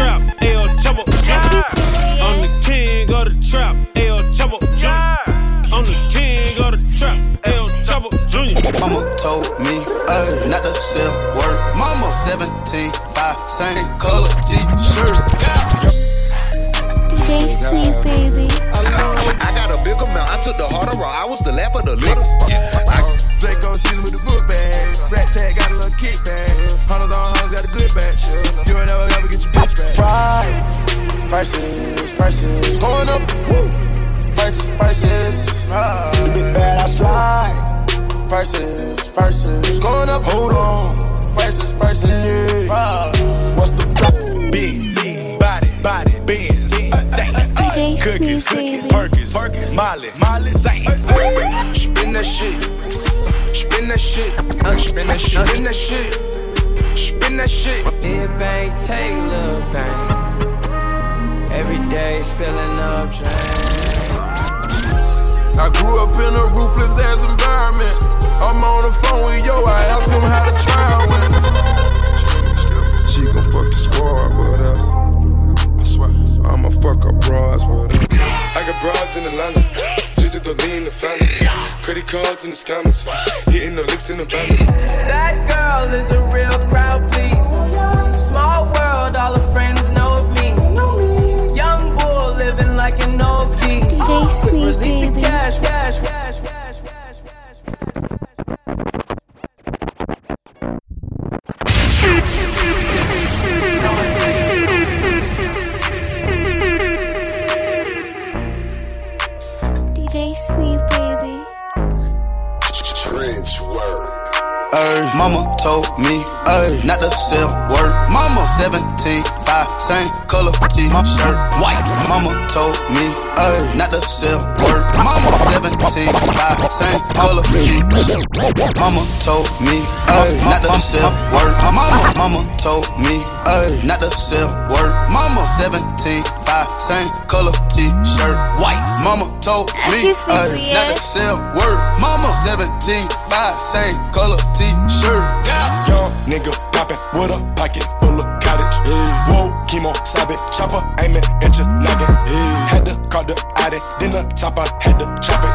trap, El Chapo. I'm the king of the trap, El Chapo. I'm the king of the trap, El Chapo Jr. Mama told me, ayy, not to sell word. Mama 17, 5, same color t-shirt. DJ Sneak, baby. I got a big amount. I took the harder route. I was the laugh of the littles. Draco season with the book Prices, prices going up. Woo. Prices, prices. Uh, the bad I slide. Prices, prices going up. Hold on. Prices, prices. Uh, what's the Big, big body, body, Benz. DJ Cookies, Sneak, cookies, baby. Perkins, Perkins, Molly, Molly, Zane. Spin that shit. Spin that shit. Spin that shit. Spin that shit. Spin that shit. Big bang, take little bang. Every day spilling up drain. I grew up in a ruthless ass environment. I'm on the phone with yo, I ask him how the trial went. She gon' fuck the squad with us. I swear. I'ma fuck up bras with us. I got broads in Atlanta, just to the lean the family. Credit cards in the scammers, hitting the licks in the van. That girl is a real crowd, please. Small world, all her friends Release the cash, cash, cash, cash, cash, cash. DJ Sneak, baby. Trench work. Ay, mama told me, ay, not to sell word. Mama 17, 5, same color t-shirt, white. Mama told me, ay, not to sell word. Mama 17, 5, same color t-shirt. Mama told me, ay, not to sell word. Mama, mama told me, ay, not to sell word. Mama 17, 5, same color t-shirt, white. Mama told me, ay, not to sell word. Mama 17, 5, same color t-shirt. Yeah. Young nigga poppin' with a pocket full of cottage. Whoa, chemo, stop it, chopper, aiming at your noggin. Had to call the addy, then the top I had to chop it.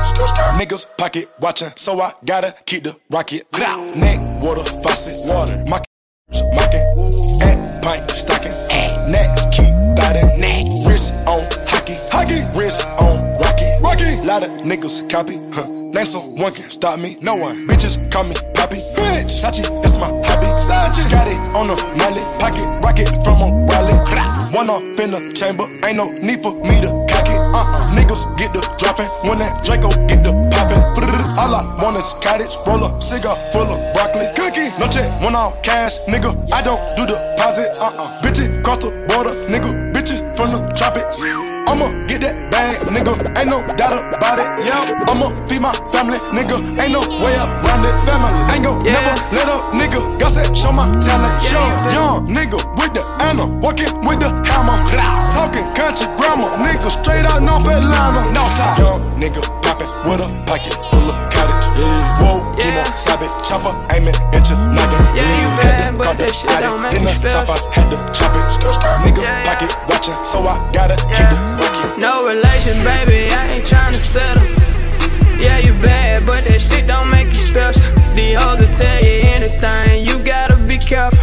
Niggas pocket watching, so I gotta keep the rocket. Neck, water, faucet, water, mock, mocking, at pint, stocking, next, keep biting, neck, wrist on hockey, hockey, wrist on rocky, rocky. Lot of niggas copy, huh? Name someone can stop me, no one. Bitches call me Poppy, bitch. Sachi, it's my hobby. Sachi, got it on the mallet, pocket rocket from a wallet. One off in the chamber, ain't no need for me to cock it. Uh-uh, niggas get the dropping when that Draco get the popping. All I want is cottage, roll a cigar full of broccoli. Cookie, no check, one off cash, nigga. I don't do deposits. Uh-uh, bitches cross the border, nigga. Bitches from the tropics. I'ma get that bag, nigga. Ain't no doubt about it. Yeah, I'ma feed my family, nigga. Ain't no way around it. Family ain't gon' Yeah. never let up, nigga. God said, show my talent. Show young nigga with the Anna, walking with the hammer. Talking country grammar, nigga. Straight out North Atlanta. Northside. Young nigga poppin' with a pocket full of cottage. Whoa, chemo, Yeah. stop it, chopper, aiming at your noggin. Yeah, you Had to bad, but call the that shit addy, don't make then me the top special. I had to chop it. Niggas Yeah, yeah. pocket watching, so I gotta keep the bucket. No relation, baby, I ain't tryna settle. Yeah, you bad, but that shit don't make you special. These hoes will tell you anything, you gotta be careful.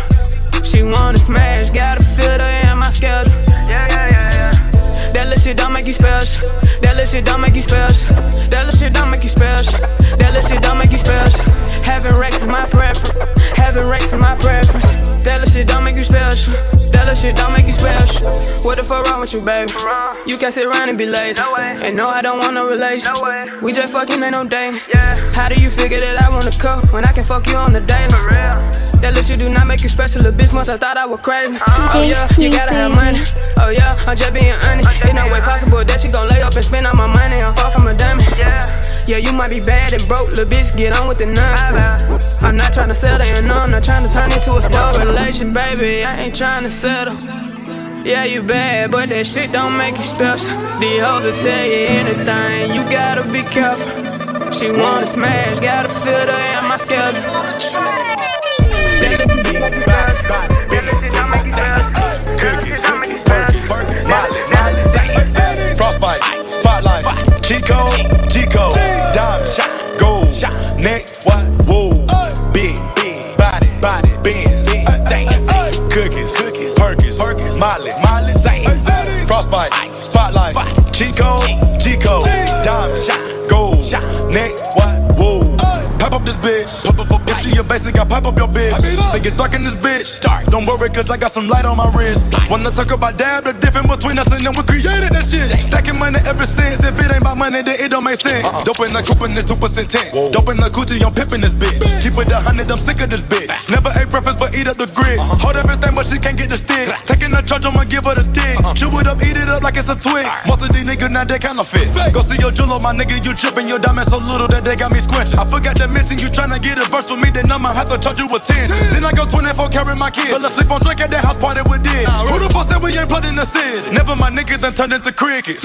She wanna smash, gotta fit her in my schedule. Yeah, yeah, yeah, yeah. That little shit don't make you special. That little shit don't make you special. That little shit don't make you special. That shit special. Having Rex is my preference. Having Rex is my preference. That little shit don't make you special. That little shit don't make you special. What the fuck wrong with you, baby? You can't sit around and be lazy. And no, I don't want no relation. We just fucking ain't no dating. How do you figure that I wanna cook when I can fuck you on the daily? That little shit do not make you special. A bitch must have thought I was crazy. Oh yeah, you gotta have money. Oh yeah, I'm just being honest. Ain't no way possible that you gon' lay up and spend all my money. I'm far from a diamond. Yeah, you might be bad and broke, little bitch. Get on with the nonsense. I'm not tryna settle, you know. I'm not tryna turn into a star relation, baby. I ain't tryna settle. Yeah, you bad, but that shit don't make you special. These hoes will tell you anything. You gotta be careful. She wanna smash, gotta fit her in my schedule. Cookies, cookies, pipe up your bitch. They get dark in this bitch, dark. Don't worry, cause I got some light on my wrist. Wanna talk about dab, the difference between us and them, we created that shit. Stacking money ever since. If it ain't about money, then it don't make sense. Dope in the coupe and the 2% tent. Dope in the coochie, I'm pimping this bitch. Keep it a hundred, I'm sick of this bitch. Never ate breakfast, but eat up the grid. Hold everything, but she can't get the stick. Taking the charge, I'ma give her the dick. Chew it up, eat it up like it's a twig. Most of these niggas now they counterfeit. Go see your jeweler, my nigga, you tripping. Your diamond so little that they got me squinching. I forgot to mention you tryna get a verse with me, then I'ma have to charge you a 10. Then I go 24 carry my kids. Fell asleep on drink at that house party with dick. Who the fuck said we ain't plugged in the city? Never my niggas done turned into crickets.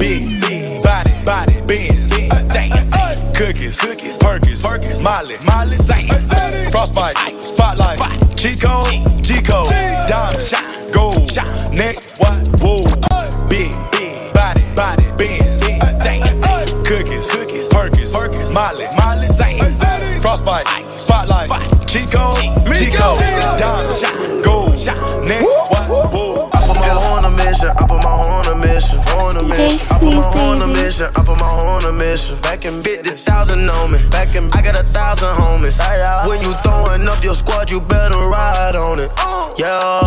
Big, big, body, body, Benz, uh, damn, cookies, cookies, Perkins, Perkins, Molly, Molly, Zane, uh, frostbite, spotlight, G code, G code, diamond, shot, gold, neck, what, whoa, big, big, body, body, Benz, uh, damn, cookies, cookies, Perkins, Perkins, Molly, Molly, Zane, frostbite, spotlight, G code, diamond, Horn on a. I put my horn on a mission. I put my horn on a mission. Back in 50,000 on me. Back in, I got a thousand homies. When you throwing up your squad, you better ride on it. Yeah.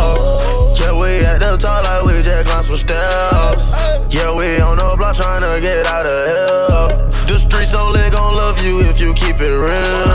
Yeah, we at the top like we just climbed some steps. Yeah, we on the block trying to get out of hell. The streets only gon' love you if you keep it real.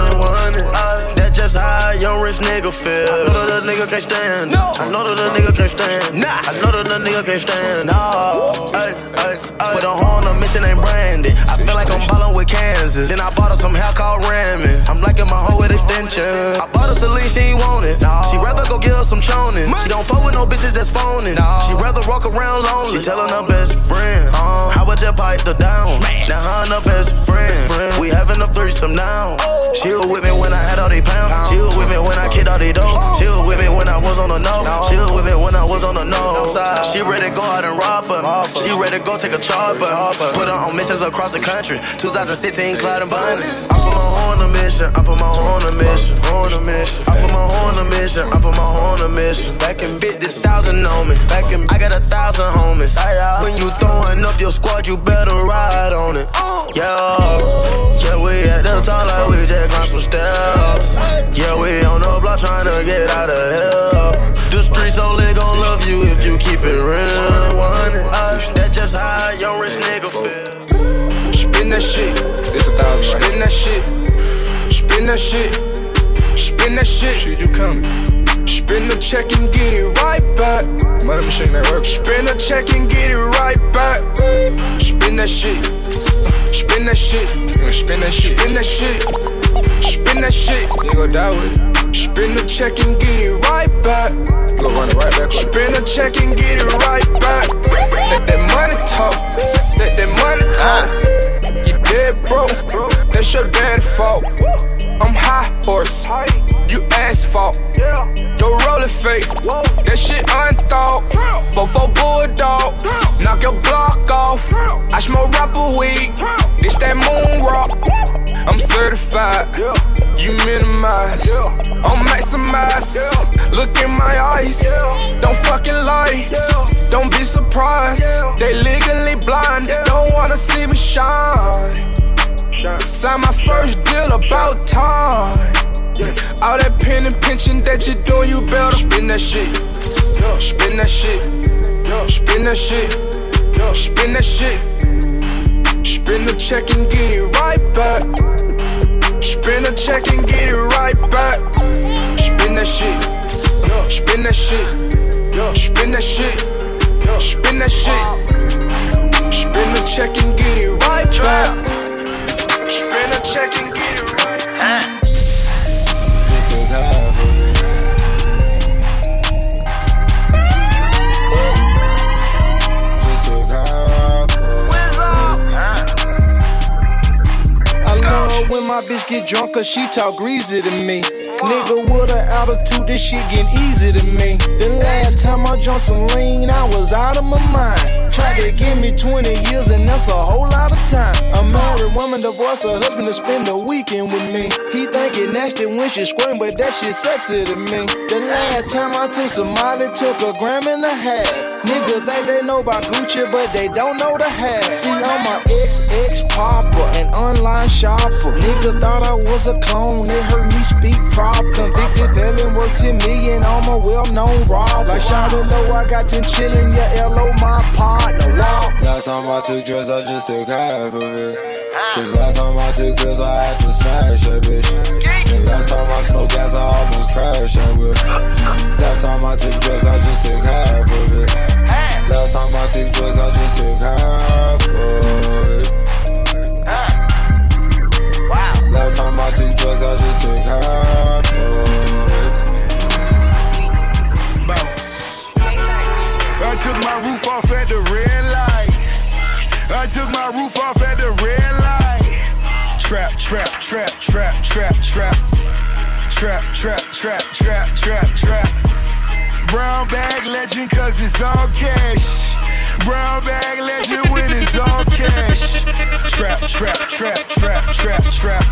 Uh, That's just how young rich nigga feel. I know that the nigga can't stand. No. I know that the nigga can't stand. Nah. I know that the nigga can't stand. Nah. Ay, ay, ay. Put a horn on mission ain't branded. I feel like I'm ballin' with Kansas. Then I bought her some hair called ramming. I'm liking my hoe with extension. I bought her Celine, she ain't want it. She rather go get her some chonin. She don't fuck with no bitches that's phoning. She rather walk around lonely. She tellin' her best friend. Uh, how about you pipe the down? Now her and her best friend. We having a threesome now. She was with me when I had all these pounds. She was with me when I kicked all these dough. She was with me when I was on the nose. She was with me when I was on the nose. She ready to go out and rob for. She ready to go take a charge. Put her on missions across the country. 2016 Clyde and Bunny. I put my on a mission. I put my on a mission. On a mission. I put my on a mission. I put my on a mission. Back in 50,000 on me. Back in, I got a thousand homies. When you throwing up your squad, you better ride on it. Yeah. Yeah, we at the top like we just climbed some steps. Yeah, we on the block trying to get out of hell. The streets only gon' love you if you keep it real. Uh, That's just how young rich nigga feel. Spin that shit. This a thousand. Spin that shit. Spin that shit. Spin that shit. Shit, you coming? Spin the check and get it right back. Money machine that work. Spin the check and get it right back. Spin that shit. Spin that shit. Spin that shit. Spin that shit. Spin that shit. You gon' die with it. Spin the check and get it right back. You gon' run it right back. Spin the check and get it right back. Let that money talk. Let that money talk. You dead broke. That's your dad's fault. I'm high horse. You asphalt. Don't roll it fake. That shit unthought. Before bulldog. Knock your block off. I smoke rapper weed. This that moon rock. I'm certified. You minimize. I'm maximize. Look in my eyes. Don't fucking lie. Don't be surprised. They legally blind. Don't wanna see me shine. Sign my first deal about time. All that pen and pinching that you doing, you better spin that shit. Spin that shit. Spin that shit. Spin that shit. Spin the check and get it right back. Spin the check and get it right back. Spin that shit. Spin that shit. Spin that shit. Spin that shit. Spin the check and get it right back. Bitch get drunk cause she talk greasy to me. Nigga with an attitude, this shit get easy to me. The last time I drunk some lean, I was out of my mind. Tried to give me 20 years, and that's a whole lot of time. A married woman divorce her husband to spend the weekend with me. He think it nasty when she scream, but that shit sexy to me. The last time I took Somali, took a gram and a half. Niggas think they know about Gucci, but they don't know the half. See, I'm a XX popper, an online shopper. Niggas thought I was a clone, they heard me speak prop. Convicted felon, worth 10 million, I'm a well known rob. Like shout low, I got 10 chillin', yeah, LO my partner. Wow. Last time I took drugs, I just took half of it. Cause last time I took pills, I had to smash a bitch. And last time I smoked gas, I almost crashed that whip. Last time I took drugs, I just took half of it. Last time I took drugs, I just took half of it. Last time I took drugs, I just took half of it. I took my roof off at the red light. I took my roof off at the red light. Trap, trap, trap, trap, trap, trap. Trap, trap, trap, trap, trap, trap. Brown bag legend, cause it's all cash. Brown bag legend when it's all cash. Trap, trap, trap, trap, trap, trap.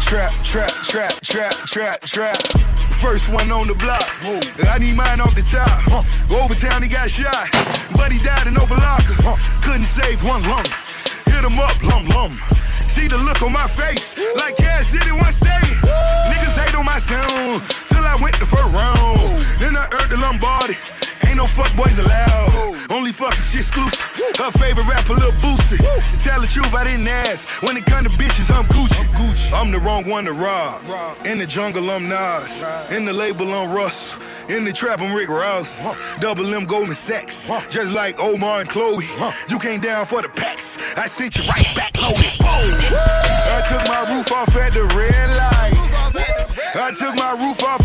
Trap, trap, trap, trap, trap, trap. First one on the block. I need mine off the top. Over town, he got shot. But he died in open locker. Couldn't save one lump. Hit him up, lum lum. See the look on my face, like cash did it one stay. Niggas hate on my sound, till I went the first round. Then I earned the Lombardi. Ain't no fuck boys allowed. Only fuck she exclusive. Her favorite rapper, Lil Boosie. To tell the truth, I didn't ask. When it come to bitches, I'm Gucci. I'm Gucci. I'm the wrong one to rob. In the jungle, I'm Nas. In the label, I'm Russ. In the trap, I'm Rick Ross. Double M Goldman Sachs. Just like Omar and Chloe. You came down for the packs. I sent you right back loaded. I took my roof off at the red light. I took my roof off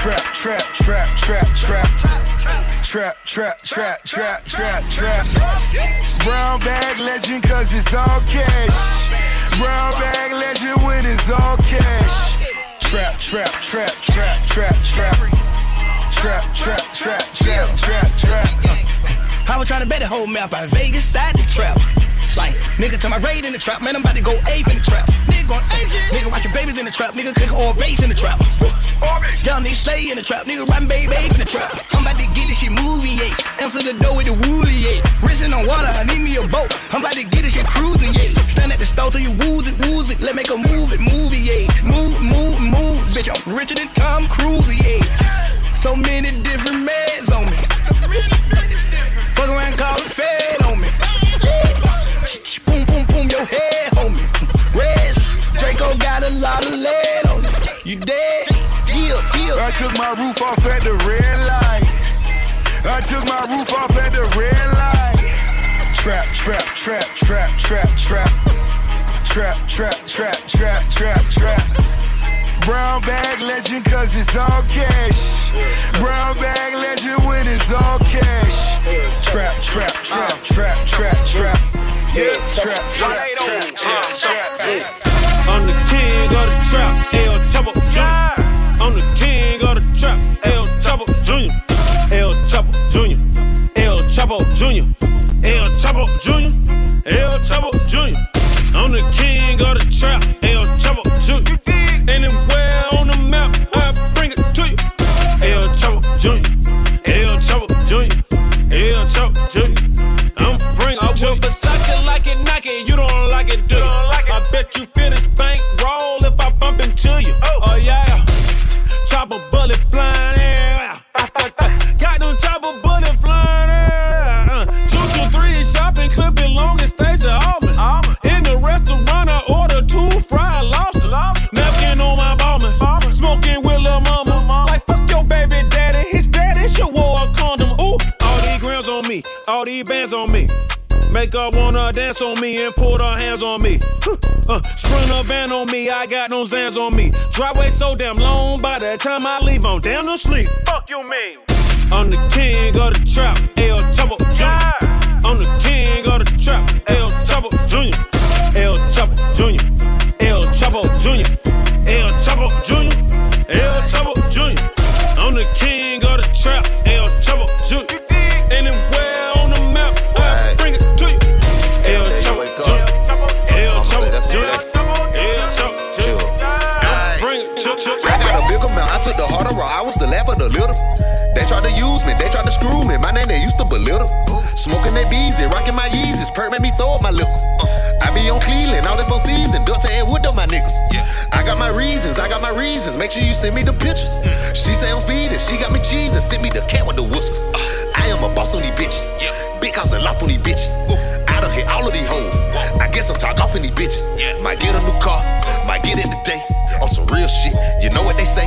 Trap, trap, trap, trap, trap, trap. Trap, trap, trap, trap, trap, trap. Brown bag legend, cause it's all cash. Brown bag legend when it's all cash. Trap, trap, trap, trap, trap, trap. Trap, trap, trap, trap, trap, trap. I was trying to bet the whole map out Vegas, started the trap. Like, nigga, to my raid in the trap, man, I'm about to go ape in the trap. Nigga going ape shit. Nigga watching babies in the trap, nigga cook all base in the trap. Young nigga stay in the trap, nigga riding baby babe in the trap. I'm about to get this shit movie H. Answer the door with the woolly H. Racing on water, I need me a boat. I'm about to get this shit cruising H. Stand at the store till you woozy, woozy. Let make a move it, movie H. Move, move, move. Bitch, I'm richer than Tom Cruise H. So many different meds on me. Fuck around, call the Fed on head, homie. Reds, Draco got a lot of lead on it. You dead? Yeah, yeah. I took my roof off at the red light. I took my roof off at the red light. Trap, trap, trap, trap, trap, trap. Trap, trap, trap, trap, trap, trap. Brown bag legend, cause it's all cash. Brown bag legend when it's all cash. Trap, trap, trap, trap, trap, trap. Yeah, trap, trap, trap, trap, trap. I'm the king of the trap, El Chapo Jr. Ah. I'm the king of the trap, El Chapo Jr. El Chapo Jr. El Chapo Jr. El Chapo Jr. El Chapo Jr. I'm the king of the trap, El all these bands on me. Make her wanna dance on me and put her hands on me. Uh, sprint a van on me, I got no Zans on me. Driveway so damn long, by the time I leave, I'm down to sleep. Fuck you mean? I'm the king of the trap, Bird made me throw up my liquor. Uh, I be on Cleveland, all that for season. To Ed Wood on my niggas. Yeah. I got my reasons, I got my reasons. Make sure you send me the pictures. Mm. She say I'm speeding, she got me cheese and Send me the cat with the whiskers. Uh. I am a boss on these bitches. Yeah. Big house and loft on these bitches. I done hit all of these hoes. I guess I'm talk off in these bitches. Yeah. Might get a new car, might get it today. On some real shit, you know what they say?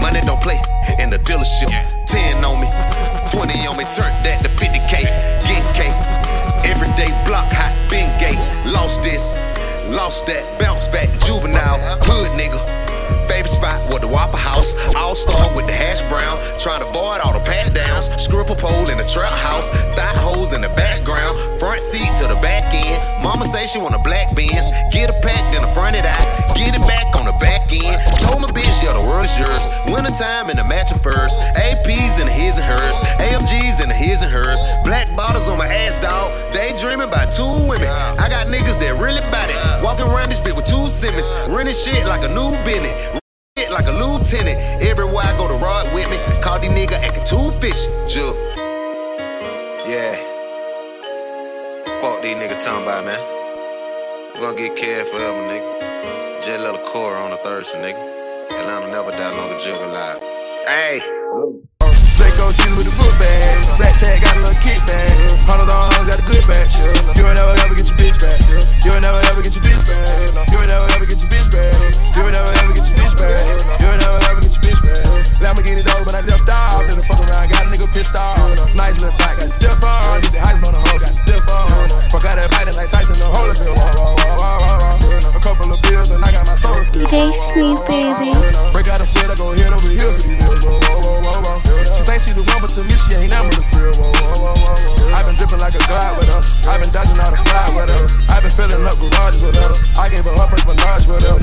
Money don't play in the dealership. 10 on me, 20 on me, turn that to 50k. Everyday block hot, been. Lost this, lost that, bounce back, juvenile, hood nigga. Favorite spot was the Waffle House. All star with the hash brown. Trying to avoid all the pat downs. Scribble pole in the trap house. Thigh holes in the background. Front seat to the back end. Mama say she want a black Benz. Get a pack, then a front it out. Get it back on the back end. Told my bitch, yo, the world is yours. Wintertime in the matching furs. APs in the his and hers. AMGs in the his and hers. Black bottles on my ass, dog. Daydreaming by two women. I got niggas that really bout it. Walking around this bitch with two Simmons. Running shit like a new Benny. Shit like a lieutenant. Everywhere I go to ride with me. Call these nigga acting too fishy. Jug. Yeah. Fuck these niggas talking about, man. We gonna get cared forever, nigga. Jet little core on a Thursday, nigga. Atlanta never die longer jug alive. Hey. Draco season with the book bag. Rat tag got a little kickback. Hunters on hunters got a good batch. You will never ever get your bitch back. You will never ever get your bitch back. You will never ever get your bitch back. You will never ever get your bitch back. Bitch back. Lamborghini dog, but I off. Then the fuck around, got a nigga pissed off. Nice little thing, got stiff on. Get the heist on the hoe, got stiff on. Fuck out that biting like Tyson, the Holyfield. Wah, wah, wah, wah, wah. A couple of pills and I got my soul. DJ Sneak, baby. Break out a sweat, I go head over heels for these bills. Whoa, whoa, whoa, whoa, whoa. She thinks she the one, but to me she ain't nothing but a thrill. Whoa, whoa, whoa, whoa, whoa. I've been dripping like a god with her. I've been dodging all the fly with her. Filling up garages with her. I gave her her first menage with her.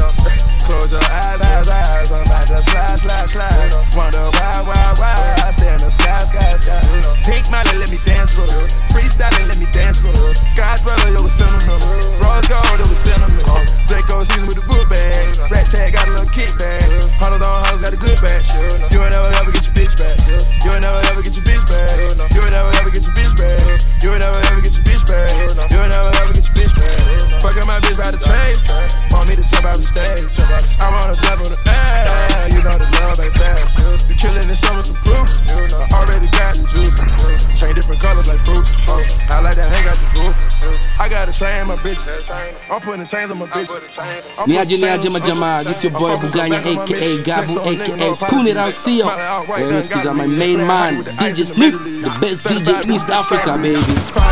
Close your eyes, eyes, eyes. I'm about to slide, slide, slide. Wonder why, why, why. I stay in the sky, sky, sky. Pink Molly, let me dance with her. Freestyling, let me dance with her. Sky's brother, it was sentimental. Rose gold, it was sentimental. Draco season with the book bag. Rat tag got a little kickback. Hunters on hunters got a good batch. You will never ever get your bitch back. You will never bitches. I'm putting chains on my bitches. I'm Niaje putting niaje chains on my majamaa, this your boy I'm Buganya back on my aka. Gabu aka nigga, Puni all Rausio. Money out right, Eh, done This is my main man, with the ice DJ and Snoop, literally, the best DJ in East Africa, baby.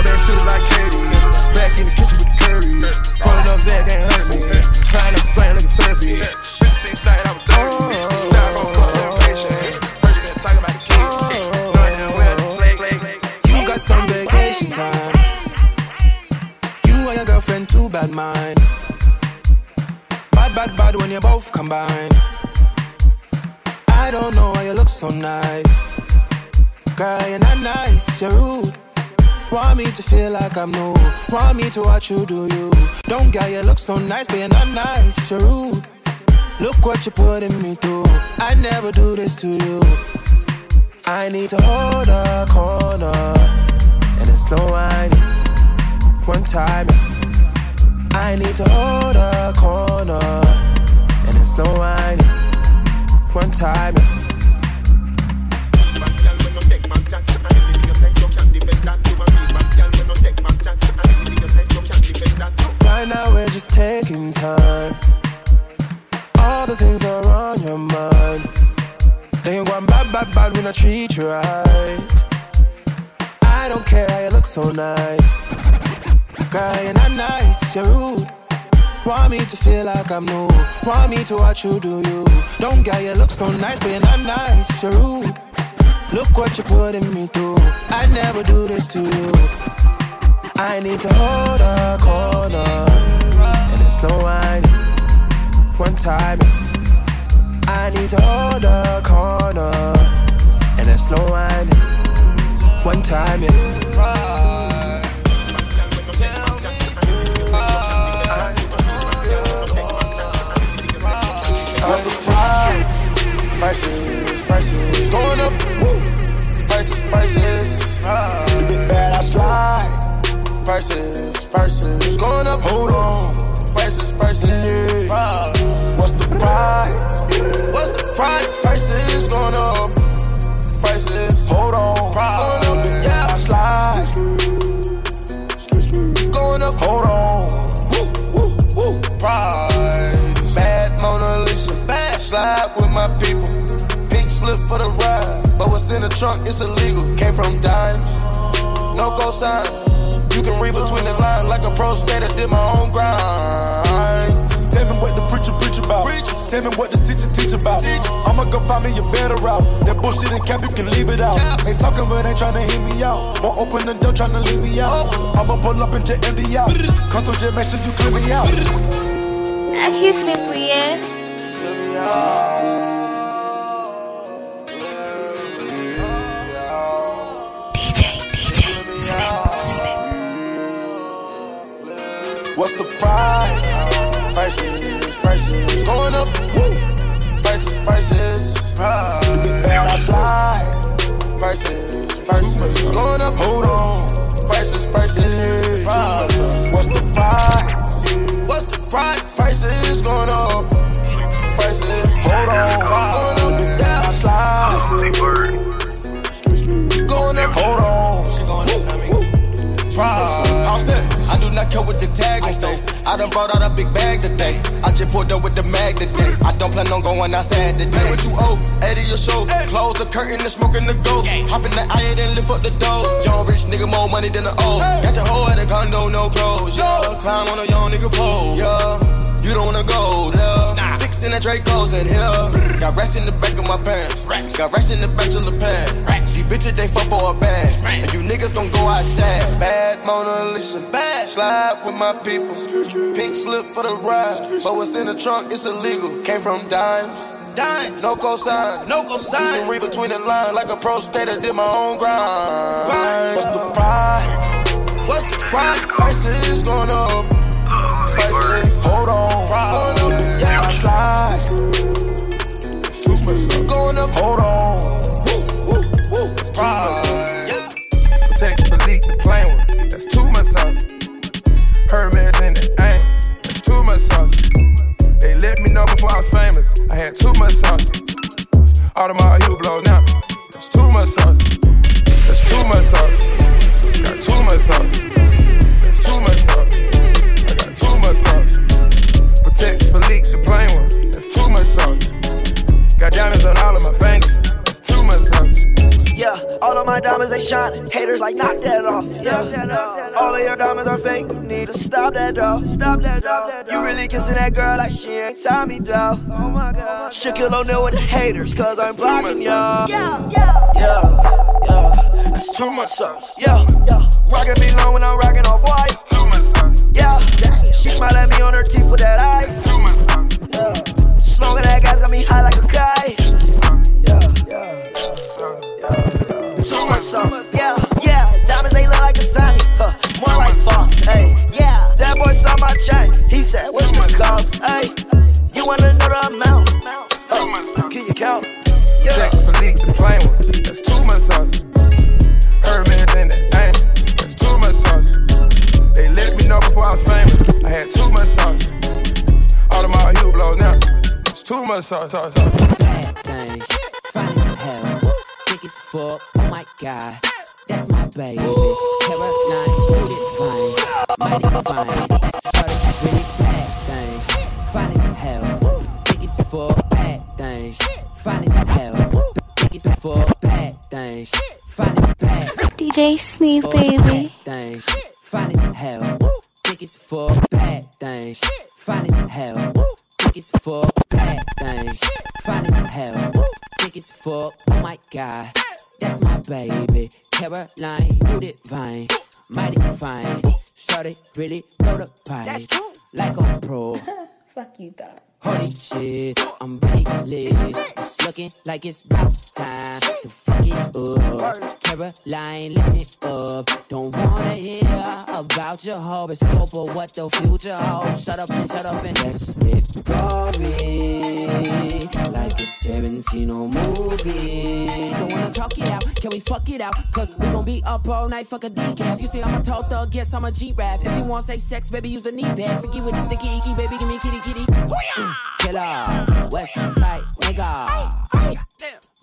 To watch you do you. Don't get you look so nice, you're not nice, you're rude. Look what you're putting me through. I never do this to you. I need to hold a corner and it's slow whining. One time, I need to hold a corner and it's slow whining. One time. Right now we're just taking time. All the things are on your mind. Then you going bad, bad, bad when I treat you right. I don't care how you look so nice. Girl, you're not nice, you're rude. Want me to feel like I'm new. Want me to watch you do you. Don't get you look so nice, but you're not nice, you're rude. Look what you're putting me through. I never do this to you. I need to hold a corner. And it's slow whining. One time. I need to hold a corner. And it's slow whining. One time, yeah. What's the time? Prices, prices going up. Woo. Prices, prices. The big bad I slide. Prices, prices going up. Hold on. Prices, prices. Yeah. What's the price? What's the price? Prices going up. Prices. Hold on. Price going up. Yeah. I slide. Going up. Hold on. Woo, woo, woo. Price. Bad Mona Lisa. Bad. Slide with my people. Pink slip for the ride. But what's in the trunk, it's illegal. Came from dimes. No go sign. You can read between the lines like a pro skater. Did my own grind. Tell me what the preacher preach about. Tell me what the teacher teach about. I'ma go find me a better route. That bullshit and cap, you can leave it out. Ain't talking, but ain't trying to hear me out. Won't open the door, trying to leave me out. I'ma pull up and just empty out. Come through, just make sure you clear me out. I can sleep weird. Let me out. What's the price? Prices, prices going up. Woo. Prices, prices. Bad I slide. Prices, prices going up. Hold on. Prices, prices. What's the price? What's the price? Prices going up. Prices. Hold on. Going up. I slide. Going up. Hold on. Price. I do not care what the tag gon' say. I done brought out a big bag today. I just pulled up with the mag today. I don't plan on going outside today. What you owe, Eddie your show. Close the curtain and smoking the ghost. Hop in the eye and lift up the door. Young rich nigga more money than the old. Got your hoe at a condo, no clothes. Yeah, climb on a young nigga pole. Yeah, you don't wanna go there. Sticks in the Dracos in here. Got racks in the back of my pants. Got racks in the back of the pants. These bitches they fuck for a bag. And you niggas gon' go outside. Bad Mona Lisa. Bad. Slide with my people. Pink slip for the ride. But what's in the trunk, it's illegal. Came from dimes. Dimes. No cosign. No cosign. You can read between the lines like a pro skater. Did my own grind. Grind. What's the price? What's the price? Prices going up. Prices. Hold on. Going up. Yeah. I slide. Going up. Hold on. Price. Yeah. Patek Philippe, the plain one. That's too much sauce. Hermes in the aim. That's too much sauce. They let me know before I was famous. I had too much sauce. Audemars Hublot now. That's too much sauce. That's too much sauce. Got too much sauce. That's too much sauce. I got too much sauce. Patek Philippe, the plain one. That's too much sauce. Got diamonds on all of my fingers. That's too much sauce. Yeah, all of my diamonds they shine. Haters like knock that off. Yeah, all of your diamonds are fake. You need to stop that though. Stop that though. You really kissing that girl like she ain't Tommy though. Oh my god. Oh Shaquille O'Neal with the haters, cause I'm blocking y'all. Yeah, yeah, yeah, yeah. That's too much sauce. Yeah, yeah. Rockin' me long when I'm rockin' off white. Too much. Yeah, she smile at me on her teeth with that ice. Yeah, smoking that gas got me high like a kite. Too much sauce. Yeah, yeah. Diamonds they look like a Sony. Huh, more like false. Hey, yeah. That boy saw my chain. He said, What's the cost? Hey, you wanna know the amount? Huh, can you count? Yeah. Check Philippe, the plain one. That's too much sauce. Hermes in the know before I was famous. I had too much sauce. Audemars Hublot now. It's too much sauce. sauce, sauce. Bad things, fine as hell, thick as fuck. Oh my god, that's my baby. Caroline, booty fine, mighty fine. Shorty really bad things, fine as hell, thick as fuck. Bad things, fine as hell, thick as fuck. Bad things, fine as bad. DJ Sleep Fuck Baby. Bad things, fine as hell, as fuck. Bad things, fine as hell, as fuck. Bad things, fine as hell, as fuck. Oh my god, that's my baby. Caroline, you divine, mighty fine. Started really blow the pipe, like a pro. Fuck you, thought. Holy shit, I'm lit. It's looking like it's about time to fuck it up. Caroline, listen up. Don't wanna hear about your horoscope or what the future holds. Shut up and shut up and let's get gory. Like a Tarantino movie. Don't wanna talk it out, can we fuck it out? Cause we gon' be up all night, fuck a decaf. You see, I'm a tall thug, yes, I'm a G-Rap. If you want safe sex, baby, use the knee pad. Forget with the sticky icky, baby, give me kitty kitty. Mm, Killer, West Side, nigga.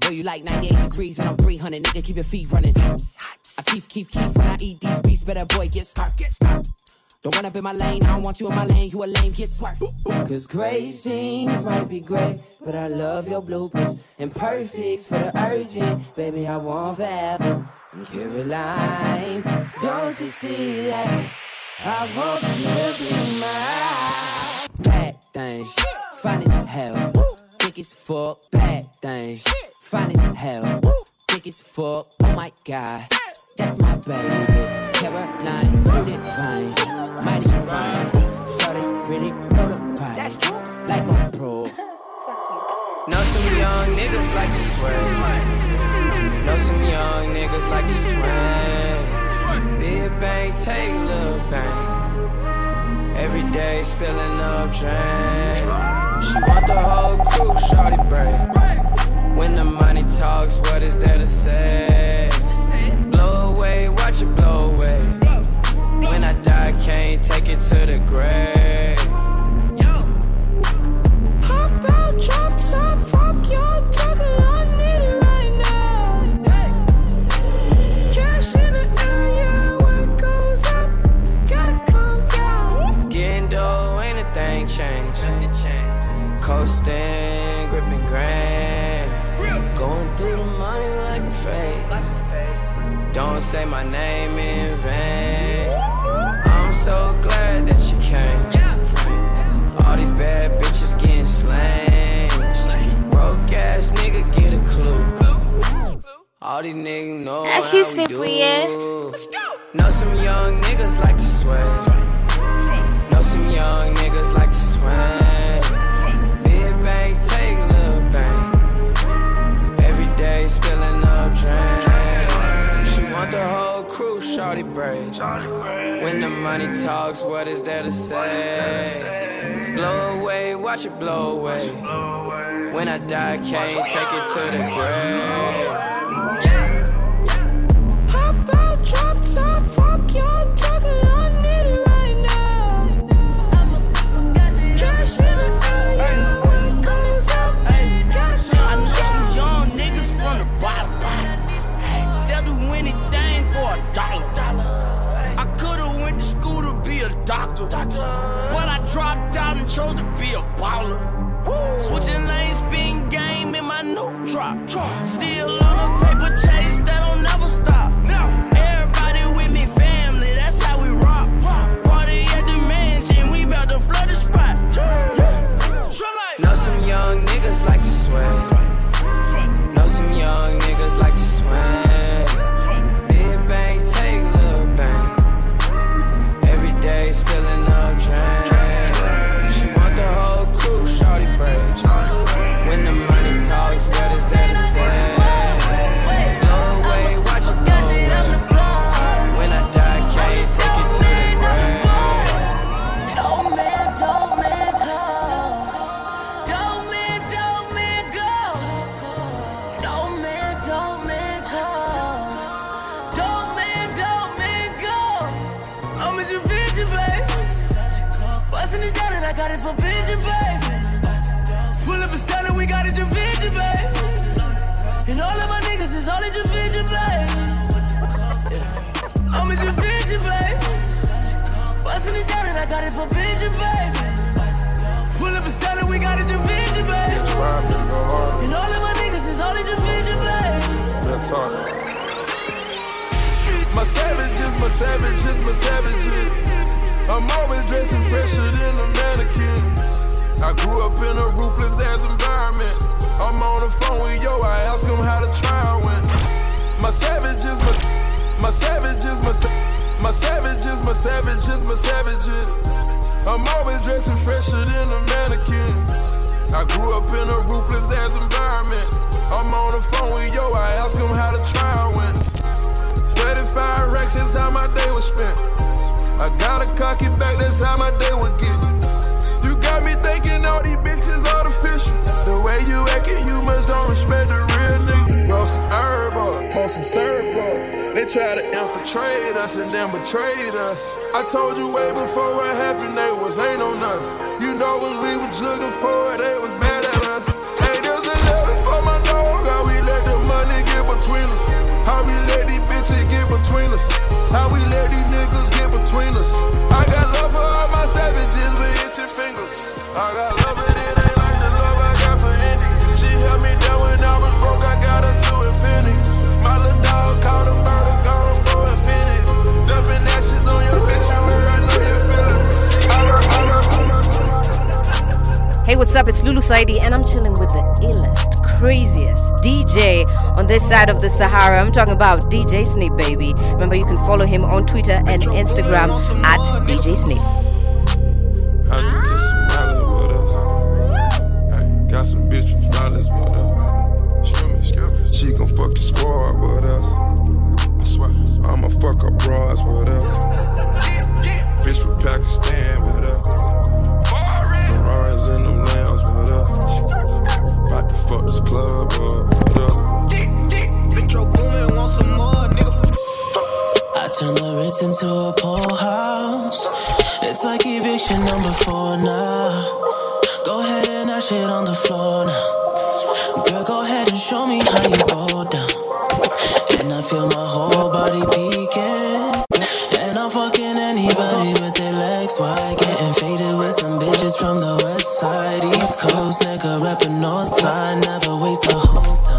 Boy, you like 98 degrees and I'm 300, nigga, keep your feet running. I keep, keep, keep when I eat these beats, better boy, get start, get. Don't run up in my lane, I don't want you in my lane, you a lame, get swerved. Cause great scenes might be great, but I love your bloopers. And perfects for the urgent, baby, I want forever. Caroline, don't you see that? I want you to be mine. Bad things, fine as hell. Thick as fuck, bad things, fine as hell. Thick as fuck, oh my god. That's my baby. Caroline, you divine, mighty fine. Shorty really know the price. That's true. Like a pro. Know some young niggas like to swear. Know some young niggas like to swear. Big bang, take little bang. Every day spilling up drain. She want the whole crew, shorty break. When the money talks, what is there to say? Blow away, watch it blow away. When I die, can't take it to the grave. Coasting, gripping grand. Going through the money like a fade. Don't say my name in vain. I'm so glad that you came. All these bad bitches getting slain. Broke ass nigga get a clue. All these niggas know how we sleep do. with you. Know some young niggas like to swear. Know some young niggas like to swear. Shorty brave. When the money talks, what is there to say? Blow away, watch it blow away. When I die, can't take it to the grave. A doctor, but I dropped out and chose to be a baller. Switching lanes, spin game in my new drop. Still on a paper chase it for picture, baby. Pull up and start we got it, your vision, baby. And all of my niggas is all in your vision, baby. My savages, my savages, my savages. I'm always dressing fresher than a mannequin. I grew up in a ruthless ass environment. I'm on the phone with yo, I ask him how the trial went. My savages, my, my savages, my, my savages, my savages, my savages. I'm always dressing fresher than a mannequin. I grew up in a ruthless ass environment. I'm on the phone with yo, I ask him how the trial went. 35 racks, that's how my day was spent. I got a cocky back, that's how my day would get. You got me thinking all these bitches artificial. The way you acting, you must don't respect. bitch pour some herb up, pour some syrup up. They try to infiltrate us and then betrayed us. I told you way before what happened, they was ain't on us. You know when we was looking for, it, they was mad at us. Hey, there's a letter for my dog. How we let the money get between us? How we let these bitches get between us? How we let these niggas get between us? I got love for all my savages with itching fingers. I got love. what's up? It's Lulu Saidi, and I'm chilling with the illest, craziest DJ on this side of the Sahara. I'm talking about DJ Snip, baby. Remember, you can follow him on Twitter and Instagram at DJ Snip. Got some bitch from with us. She gon' fuck the squad with us. I'ma fuck her bras with us. Bitch from Pakistan with us. fuck this club up. Metro want some more, nigga. I turn the Ritz into a poorhouse. It's like eviction number four now. Go ahead and ash it on the floor now. Girl, go ahead and show me how you go down. And I feel my whole body peeking. And I'm fucking anybody with their legs Why Getting faded with some bitches from the Northside, East Coast, nigga rapping Northside. Never waste a whole time.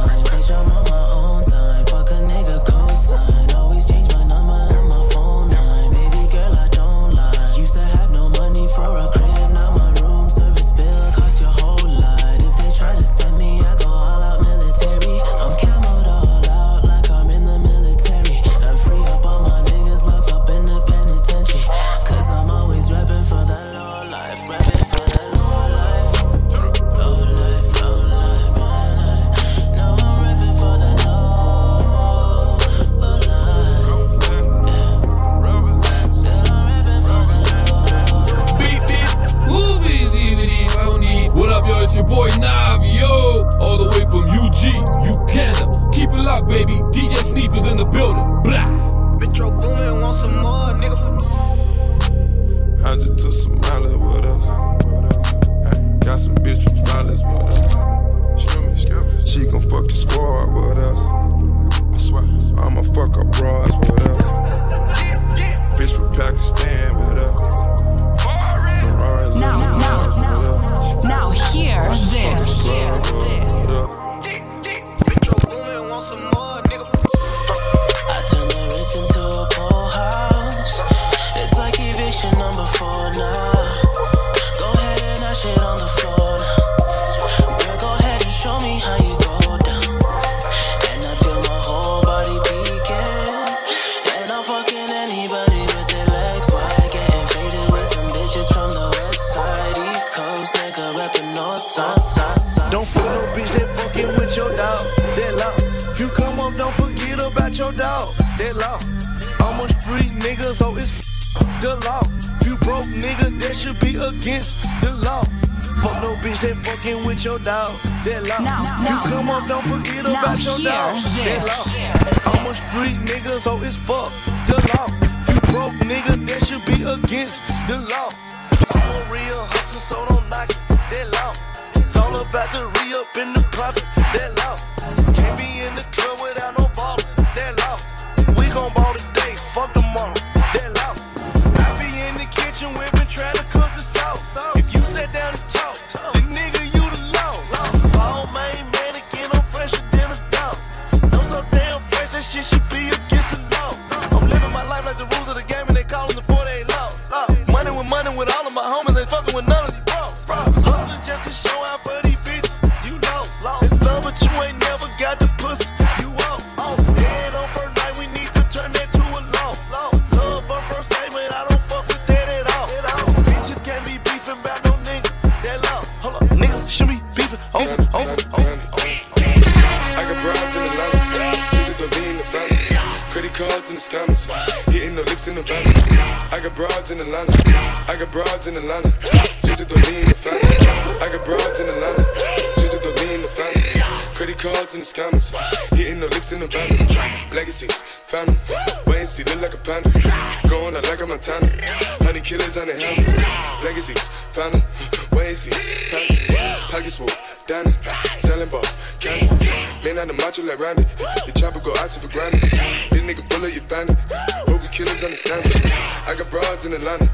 with all of my homies, ain't fucking with none of you. six, family. Wait and see, look like a panda. Going out like a Montana. Honey killers on the helmets. Legacies, family. Wait and see, family. swoop, full, Danny. Selling ball, candy. Man, out the macho like Randy. The chopper go out to for granted. This nigga bullet, you bandit. Hope you killers understand it. I got broads in Atlanta.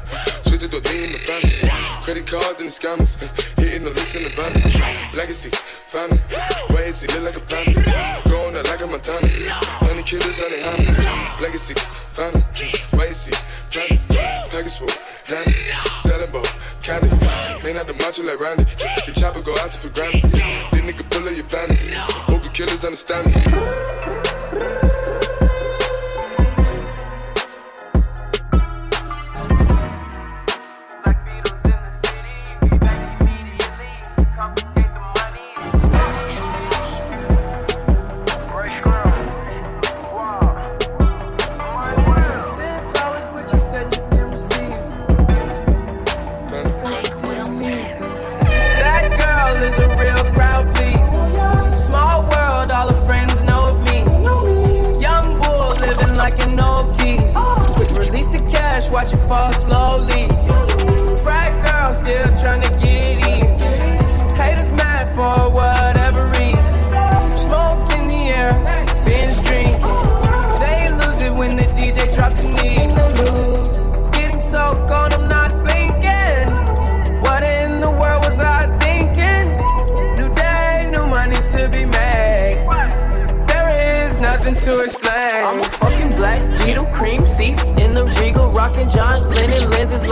Twisted though, they in the family. Credit cards and the scammers. Hitting the looks in the van. Legacies.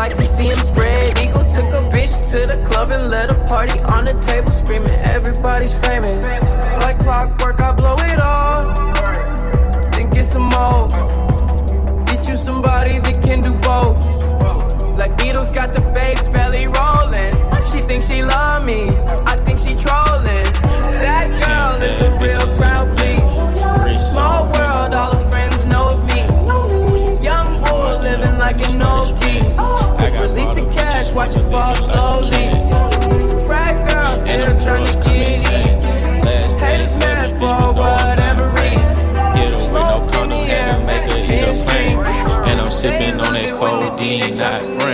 like to see him spread eagle. Took a bitch to the club and let a party fall slowly. Frat girls still trying to get in. Haters mad for whatever reason. Get em with no condom, and make her eat a plane. And I'm sipping on that codeine, not green.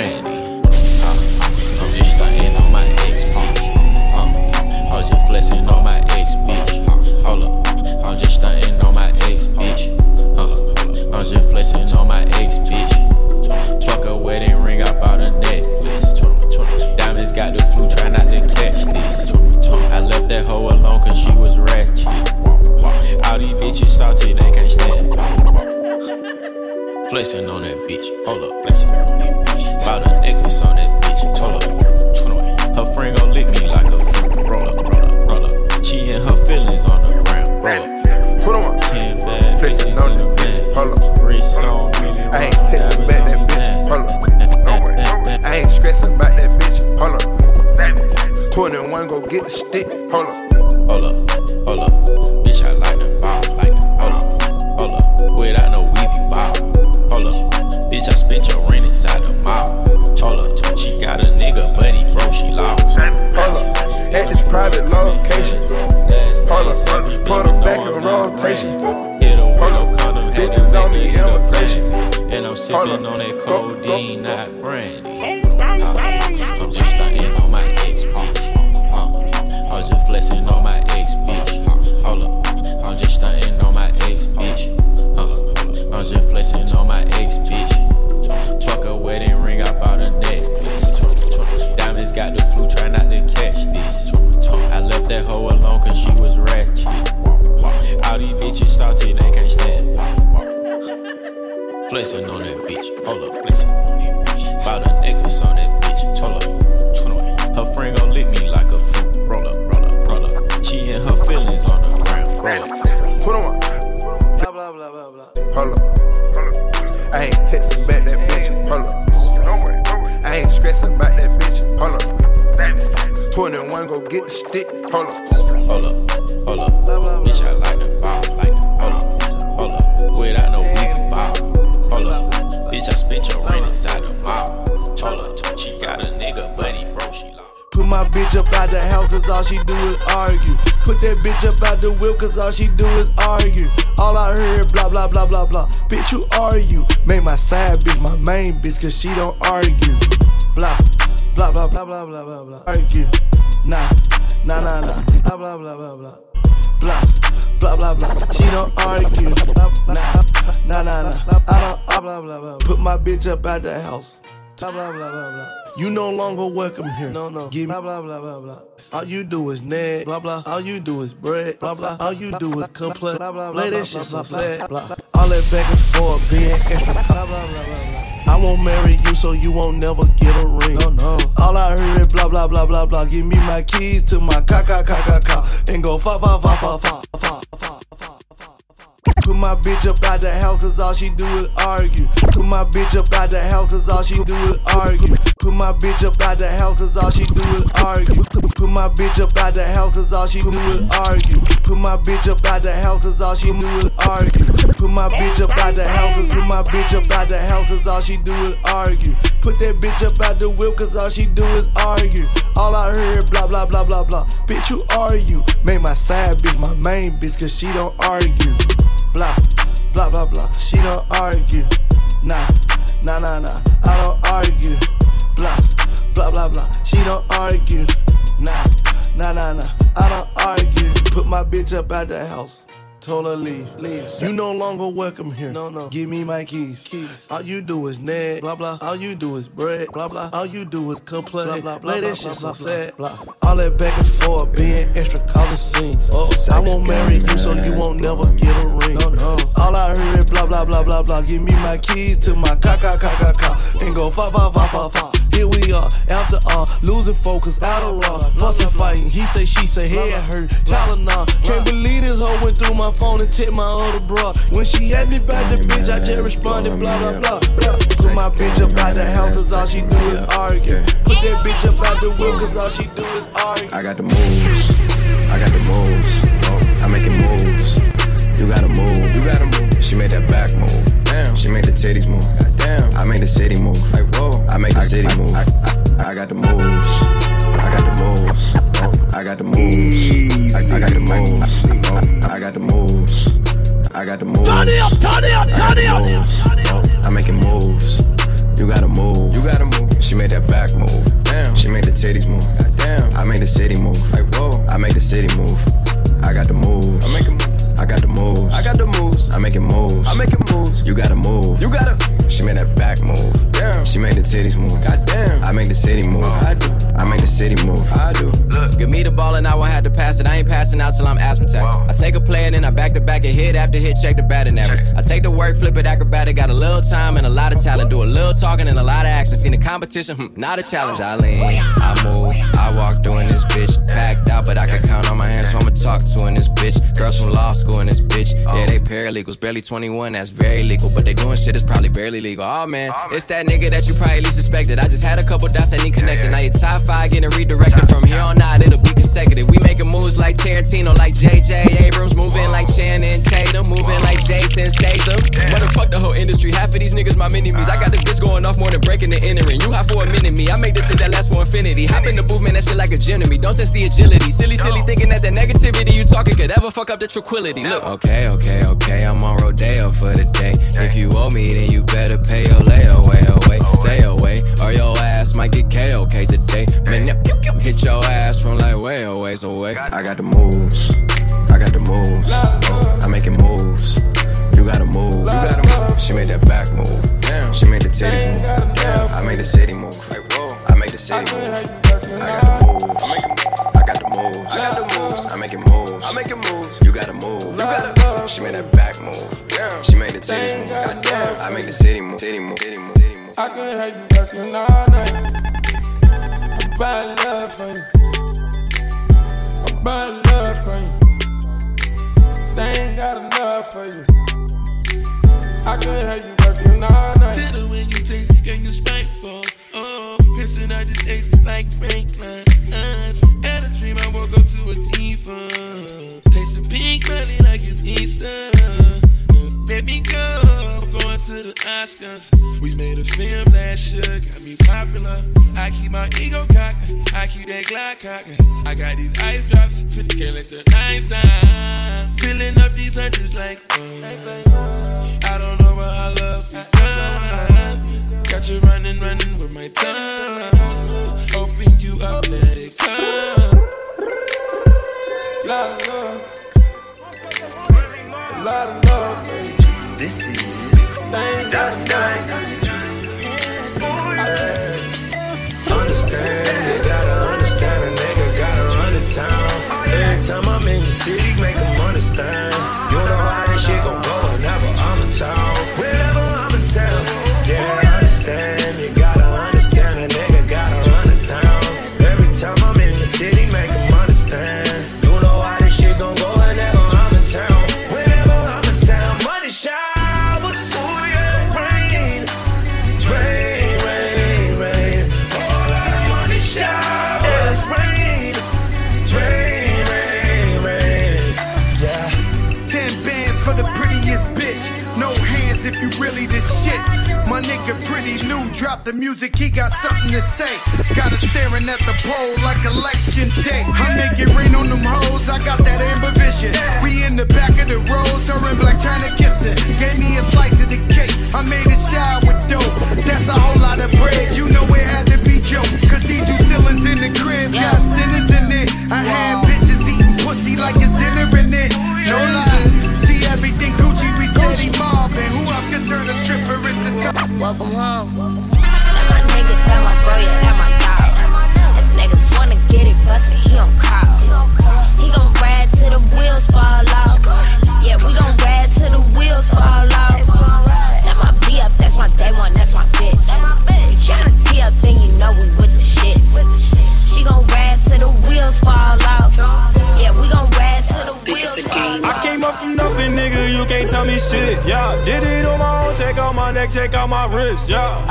niggas on that bitch. Hold up, Flexing on that bitch. Bout a necklace on that bitch. Hold up, 21. Her friend gon' lick me like a fool. Roll up, roll up, roll up. She and her feelings on the ground. Roll up. 21. Blah, blah, blah, blah, blah. Hold up. Hold up. I ain't texting back that bitch. Hold up. I ain't stressing about that bitch. Hold up. 21, go get the stick. Hold up. Hold up. Out the house, cause all she do is argue. Put that bitch up out the whip, cause all she do is argue. All I heard, blah, blah, blah, blah, blah. Bitch, who are you? Make my side bitch my main bitch, cause she don't argue. Blah, blah, blah, blah, blah, blah, blah, blah. Argue. Nah, nah, nah, nah. Blah, blah, blah, blah, blah. Blah, blah, blah, blah. She don't argue. Nah, nah, nah, nah. I don't, blah, blah, blah, blah. Put my bitch up out the house. Blah, blah, blah, blah, blah. You no longer welcome here. No, no. Give blah, blah, blah, blah, blah. All you do is nag. Blah, blah. All you do is bread. Blah, blah. All you do is complain. Blah, blah, blah. Play that shit so sad. Blah, blah. All that back and forth, being extra. Blah, blah, blah, blah, blah. I won't marry you, so you won't never get a ring. No, no. All I heard is blah, blah, blah, blah, blah. Give me my keys to my car, car, car, car, car. And go fa, fa, fa, fa, fa, fa. Put my bitch up out the house, cause all she do is argue. Put my bitch up out the house, cause all she do is argue. Put my bitch up out the house, cause all she do is argue. Put my bitch up out the house, cause all she do is argue. Put my bitch up out the house, cause all she do is argue. Put my bitch up out the house, cause put my bitch up out the house, cause all she do is argue. Put that bitch up out the whip, cause all she do is argue. All I heard, blah, blah, blah, blah, blah. Bitch, who are you? Make my side bitch my main bitch, cause she don't argue. Blah, blah, blah, blah. She don't argue. Nah, nah, nah, nah. I don't argue. Blah, blah, blah, blah. She don't argue. Nah, nah, nah, nah. I don't argue. Put my bitch up at the house. Told her leave, leave. You no longer welcome here. No, no. Give me my keys. Keys. All you do is nag. Blah blah. All you do is bread. Blah blah. All you do is complain. Blah blah. blah Play that shit so sad. Blah. All that back and forth, being extra causing scenes. Oh, I won't marry you, so you won't never get a ring. No, no. All I heard is blah blah blah blah blah. Give me my keys to my car, car, car, car, car, and go fa fa fa fa fa. Here we are, after all, losing focus, out of raw, fussing, fighting. He say, she say, head hurt, Tylenol. Can't believe this hoe went through my phone and take my other bra. When she had me back the bitch, I just responded, blah blah blah. blah. Put my bitch up out the house, cause all she do is argue. Put that bitch up out the whip, cause all she do is argue. I got the moves, I got the moves. Oh, I'm making moves. You gotta move, you gotta move. She made that back move. Damn. She made the titties move. Damn. I made the city move. Like whoa. I made the I, city I, move. I, I, I, got the moves. I got the moves. I got the moves. I, got the moves. I got the moves. I got the moves. Turn it up, turn it up, turn it up. I'm making moves. You gotta move. You gotta move. She made that back move. Damn. She made the titties move. Damn. I made the city move. Like whoa. I made the city move. I got the moves. I'm making I got the moves. I got the moves. I'm making moves. I'm making moves. You gotta move. You gotta. She made that back move. Damn. She made the titties move. Goddamn. I make the city move. I do. I make the city move. I do. Look, give me the ball and I won't have to pass it. I ain't passing out till I'm asthmatic. Wow. I take a play and then I back to back and hit after hit, check the batting average. I take the work, flip it acrobatic. Got a little time and a lot of talent. Do a little talking and a lot of action. Seen the competition, hmm, not a challenge. I lean, I move, I walk doing this bitch. Packed out, but I can count on my hands, so I'ma talk to in this bitch. Girls from law school in this bitch. Yeah, they paralegals, barely 21, that's very legal. But they doing shit that's probably barely legal. Oh man, it's that nigga that you probably least suspected. I just had a couple dots that need connected. Now your top five getting redirected from here on out, it'll be consecutive. We making moves like Tarantino, like JJ Abrams, moving like Channing Tatum, moving like Jason Statham. Motherfuck the whole industry, half of these niggas my mini me's. I got this bitch going off more than breaking the entering. You hot for a minute, me. I make this shit that lasts for infinity. Hop in the booth, man, that shit like a gym to me. Don't test the agility. Silly, silly thinking that the negativity you talking could ever fuck up the tranquility. Look. Okay, okay, okay, I'm on Rodeo for the day. If you owe me, then you better pay your layaway away. Stay away, or your ass might get KOK today. Man, hit your ass from like way away, so wait. I got the moves, I got the moves. I'm making moves. You gotta move, you gotta move. She made that back move. Damn. She made the titties move. I made the city move. I made the city move. I got the moves. I got the moves. I got the moves. I'm making moves. I'm making moves. You gotta move. You gotta. move. She made that back move. Damn. She made the titties move. Goddamn. I made the city move. City move. City move. City move. I could have you working all night. I'm buying love for you. I'm buying love for you. They ain't got enough for you. I could have you working all night. Tell the way you taste, girl, you spiteful. Oh, pissing out this ace like Franklin. Uh, had a dream I woke up to a diva. Tasting pink money like it's Easter. Let me go, I'm going to the Oscars. We made a film last year, got me popular. I keep my ego cocked, I keep that Glock cocked. I got these ice drops, can't let the ice down. Filling up these hundreds like, uh, I don't know what I love you. Got you running, running with my tongue. Open you up, let it come. Lot of love. Lot of love. This is Things Understand, you gotta understand a nigga gotta run the town. Every time I'm in your city, make them understand. You know how this shit gon' go whenever I'm in town. You really this shit. My nigga pretty new, drop the music, he got something to say. Got her staring at the pole like election day. I make it rain on them hoes, I got that amber vision. We in the back of the roads, her in Blac Chyna kissing. Gave me a slice of the cake, I made it shy with dope. That's a whole lot of bread, you know it had to be Joe. Cause these two ceilings in the crib got sinners in it. I had bitches eating pussy like it's dinner in it. No lie, Gucci. Who else can turn a stripper into top? Welcome home. That my nigga, that my bro, yeah, that my dog. If niggas wanna get it bustin', he gon' call. He gon' ride till the wheels fall off.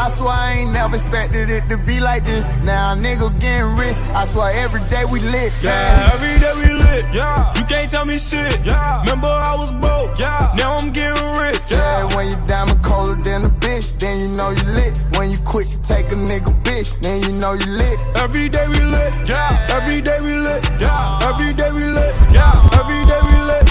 I swear I ain't never expected it to be like this. Now a nigga getting rich. I swear every day we lit. Yeah, every day we lit. Yeah, you can't tell me shit. Yeah, remember I was broke. Yeah, now I'm getting rich. Yeah, when you diamond colder than a bitch, then you know you lit. When you quick to take a nigga bitch, then you know you lit. Every day we lit. Yeah, every day we lit. Yeah, every day we lit. Yeah, every day we lit.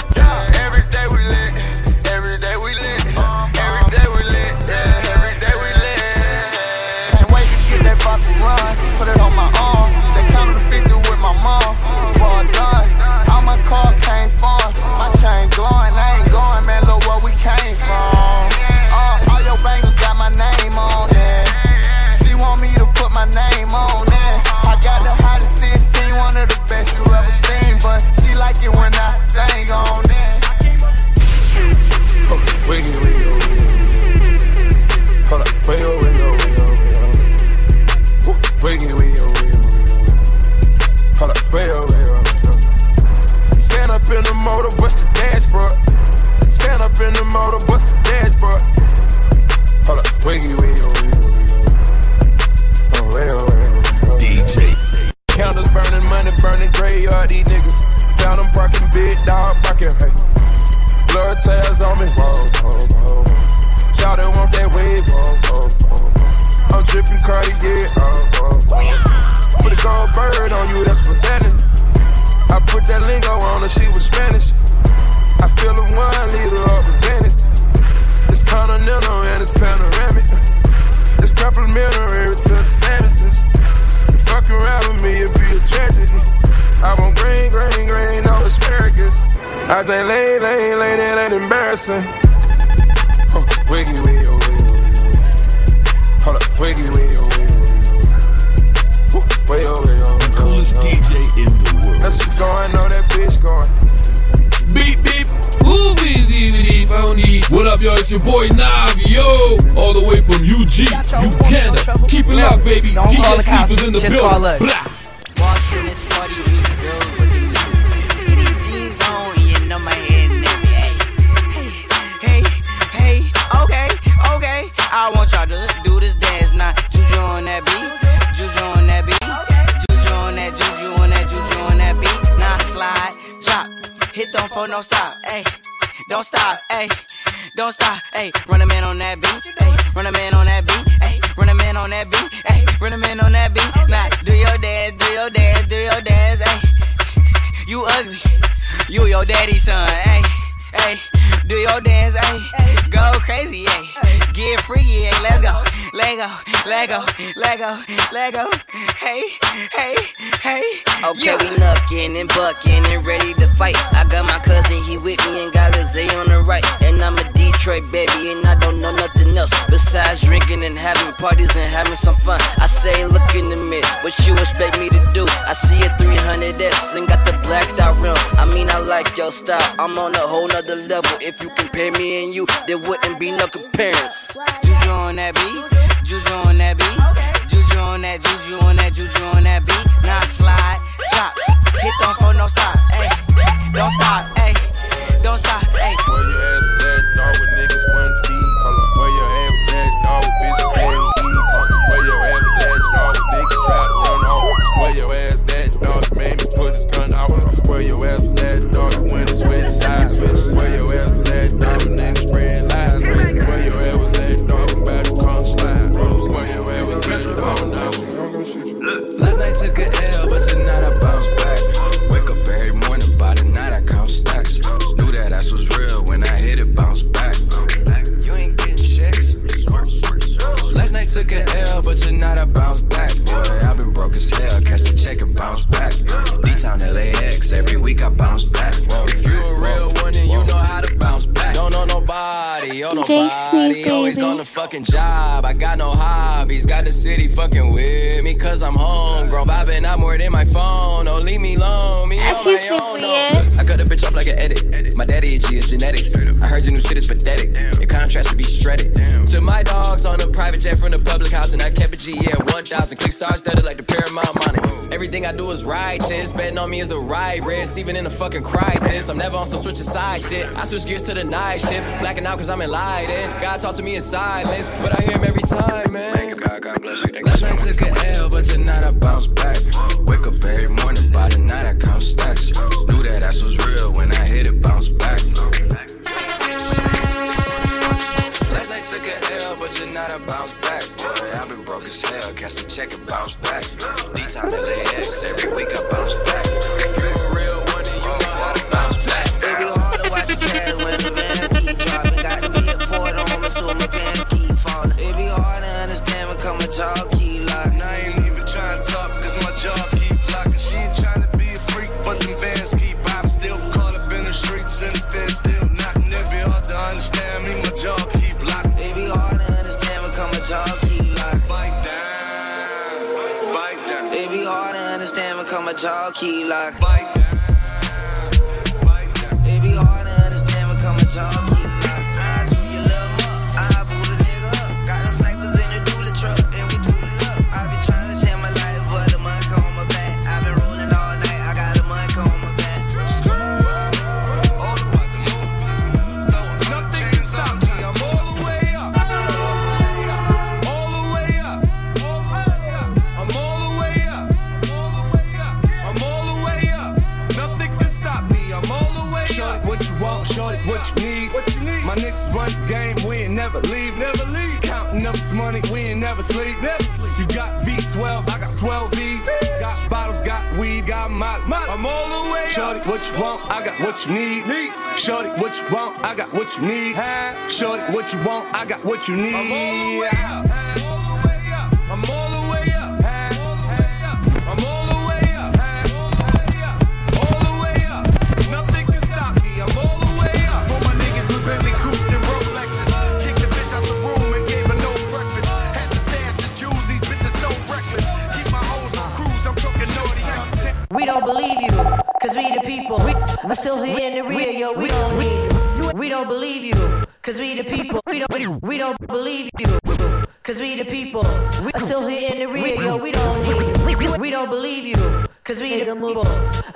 Ain't. Huh, wiggy, wiggy, oh, wiggy, wiggy. Hold up, wiggy, wiggy, oh, wiggy, wiggy. Woo, Way, oh, way, oh, the coolest DJ in the world. That's what's going, know that bitch going. Beep beep, movies DVD phony. What up, yo? It's your boy Navio, all the way from UG, Uganda. Keep it locked, baby. Don't DJ the Sleepers in the just building. call us. Blah. Hey, run a man on that beat, hey, run a man on that beat, hey, run a man on that beat, hey, run a man on that beat. Now do your dance, do your dance, do your dance, hey. You ugly, you your daddy's son, hey, hey. Do your dance, hey, go crazy, hey, get freaky, hey, let's go, let go, let go, let go, let go, hey, hey, hey. Okay, yeah. we knuckin' and buckin' and ready to fight. I got my cousin, he with me and got Lizzie on the right. And I'm a Detroit baby, and I don't know nothing else besides drinking and having parties and having some fun. I say, look in the mirror, what you expect me to do? I see a 300S and got the blacked out rim. I mean, I like your style, I'm on a whole nother level. If you compare me and you, there wouldn't be no comparison. Juju on that beat, Juju on that beat, Juju on that, Juju on that, Juju on that beat. Now slide, chop, hit them for no stop, hey, don't stop, hey, don't stop, hey. DJ Sneak, baby. on the fucking job. I got no hobbies, got the city fucking with me, cause I'm homegrown. Vibing out more than my phone. Don't leave me alone, me on my own. No. I cut a bitch off like an edit. My daddy a G, it's genetics. I heard your new shit is pathetic. Your contrast should be shredded. To my dogs on a private jet from the public house, and I kept a G, yeah, 1,000. Click stars studded like the Paramount money. Everything I do is righteous. Betting on me is the right risk, even in a fucking crisis. I'm never on some switch side shit. I switch gears to the night shift. Blacking out cause I'm enlightened. God talk to me in silence, but I hear him every time, man. Last night took a L, but tonight I bounce back. Wake up every morning, by the night I count stacks. Knew that ass was real when I hit it, bounce back. Last night took a L, but tonight I bounce back. Boy, I've been broke as hell, catch the check and bounce back. D-Town LAX, every week I bounce back. If you a real one, then you know how to bounce back. Baby, hard to watch the cash when the van keep dropping. Got to be a Ford on me, so pants come a jaw never leave. Never leave. Counting up this money, we ain't never sleep. Never sleep. You got V12, I got 12 V's. Got bottles, got weed, got molly. I'm all the way up. Shorty, what you want, I got what you need. Shorty, what you want, I got what you need. Shorty, what you want, I got what you need. I'm all the way up. We don't believe you, cause we the people. We, we still here in the rear, yo. We don't need you. We don't believe you, cause we the people. We don't, we don't believe you, cause we the people. We still here in the rear, yo. We don't need you. We don't believe you, cause we the people.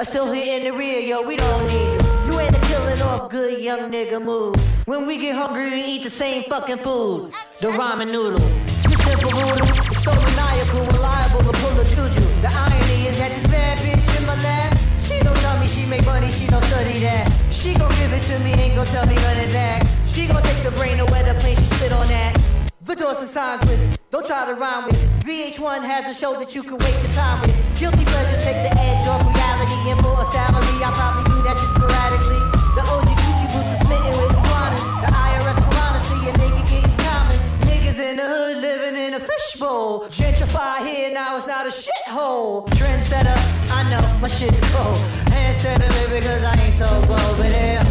Still here in the rear, yo. We don't need you. You ain't a killing off good young nigga move. When we get hungry, we eat the same fucking food. The ramen noodle. You simple. It's so maniacal reliable, liable to pull a juju. The irony is that this money, she don't study that. She gon' give it to me, ain't gon' tell me none of that. She gon' take the brain where the plane she spit on that. The doors and signs with, don't try to rhyme with. VH1 has a show that you can waste your time with. Guilty pleasures take the edge off reality, and for a salary, I probably do that just sporadically. In a fishbowl. Gentrify here, now it's not a shithole. Trendsetter, I know my shit's cold. Handsetter, baby, cause I ain't so bold. But yeah,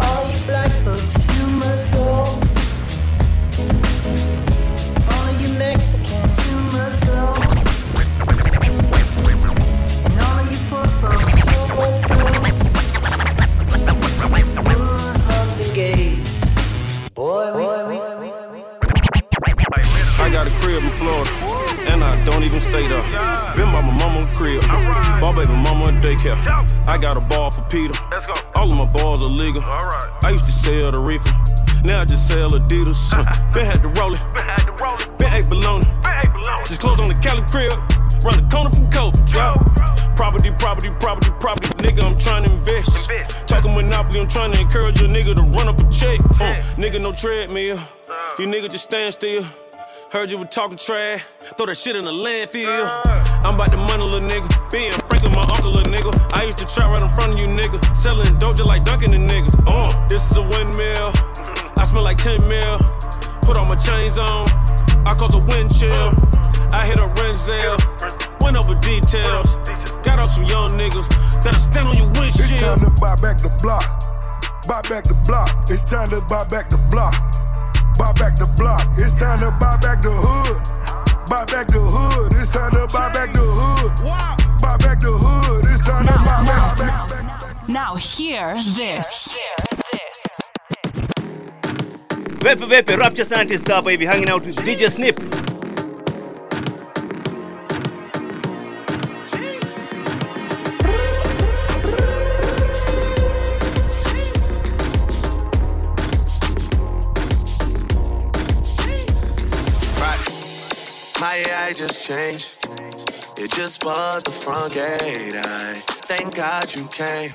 all you black folks, you must go. All you Mexicans, you must go. And all you poor folks, you must go. Muslims and gays. Boy, we, I got a crib in Florida, and I don't even stay there. Been by my mama crib, ball baby mama in daycare. I got a ball for Peter. All of my balls are legal. I used to sell the reefer, now I just sell Adidas. Been had to roll it, been ate bologna. Just closed on the Cali crib, run the corner from Coke. Property, property, property, property. Nigga, I'm trying to invest. Talking Monopoly, I'm trying to encourage a nigga to run up a check. Uh, nigga, no treadmill. You nigga just stand still. Heard you were talking trash. Throw that shit in the landfill. I'm about to money, little nigga. Being friends with my uncle, little nigga. I used to trap right in front of you, nigga. Selling dope just like Dunkin' the niggas. Uh, this is a windmill. I smell like 10 mil. Put all my chains on. I cause a wind chill. I hit a Renzel. Went over details. Got off some young niggas that'll stand on your windshield. It's time to buy back the block. Buy back the block. It's time to buy back the block. Buy back the block. It's time to buy back the hood. Buy back the hood. It's time to buy back the hood. Buy back the hood. It's time to buy back. back. Now hear this. Vipi vipi, Rapture Scientist hapa hivi hanging out with DJ Snip. Changed. It just buzzed the front gate. I thank God you came.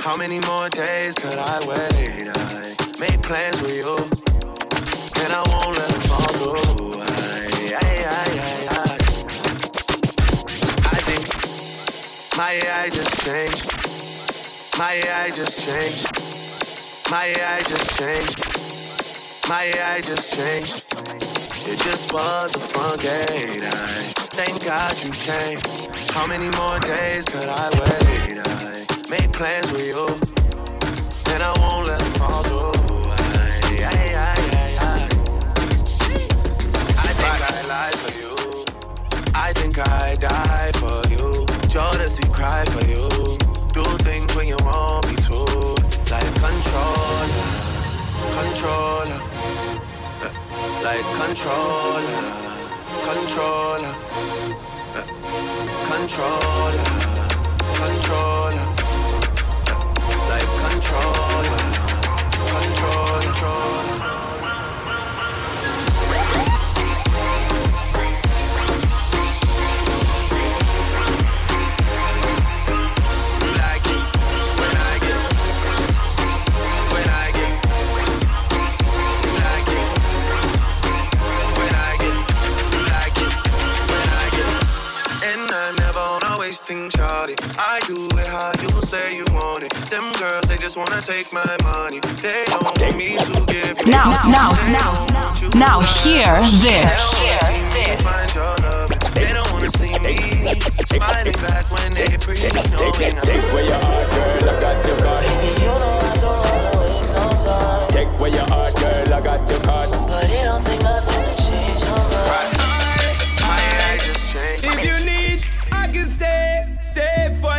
How many more days could I wait? I made plans with you, and I won't let them fall through. I, I, I, I, I. I think my AI just changed. My AI just changed. My AI just changed. My AI just changed. Just buzzed the front gate. I thank God you came. How many more days could I wait? I made plans with you, and I won't let them fall through. I, I, I, I, I. I think I lied for you. I think I die for you. Jodeci cry for you. Do things when you want me to, like a controller, controller like controller, controller, controller, controller, like controller, controller. You wanna shawty. I do it how you say you want it. Them girls, they just wanna take my money. They don't want me to give you. Now, now, They now, don't want you now hear this. They don't wanna see me find your love. They don't wanna see me smiling back when they pre knowing Take where your heart, girl, I got your card. Take where your heart, girl, I got your card. If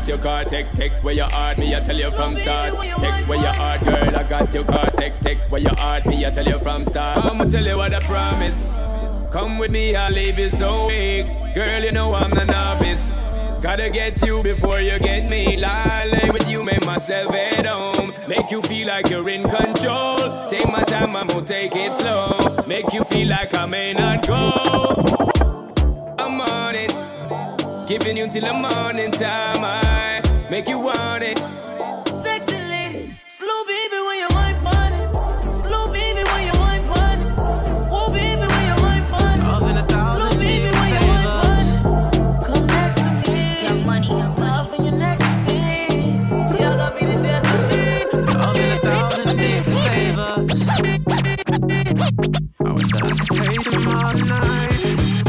got your car, take, take where your heart, me, I tell you from start. Take where your heart, girl, I got your car, take, take where your heart, me, I tell you from start. I'ma tell you what I promise. Come with me, I'll leave you so big. Girl, you know I'm the novice. Gotta get you before you get me. Lie, lay with you, make myself at home. Make you feel like you're in control. Take my time, I'ma take it slow. Make you feel like I may not go. Giving you till the morning time, I make you want it. Sexy ladies, slow baby when you want fun. Slow baby when you want fun. Baby when you want fun. Slow baby when you want fun. Come next to me. Your next to me. The of me. In a thousand different favors. I take all.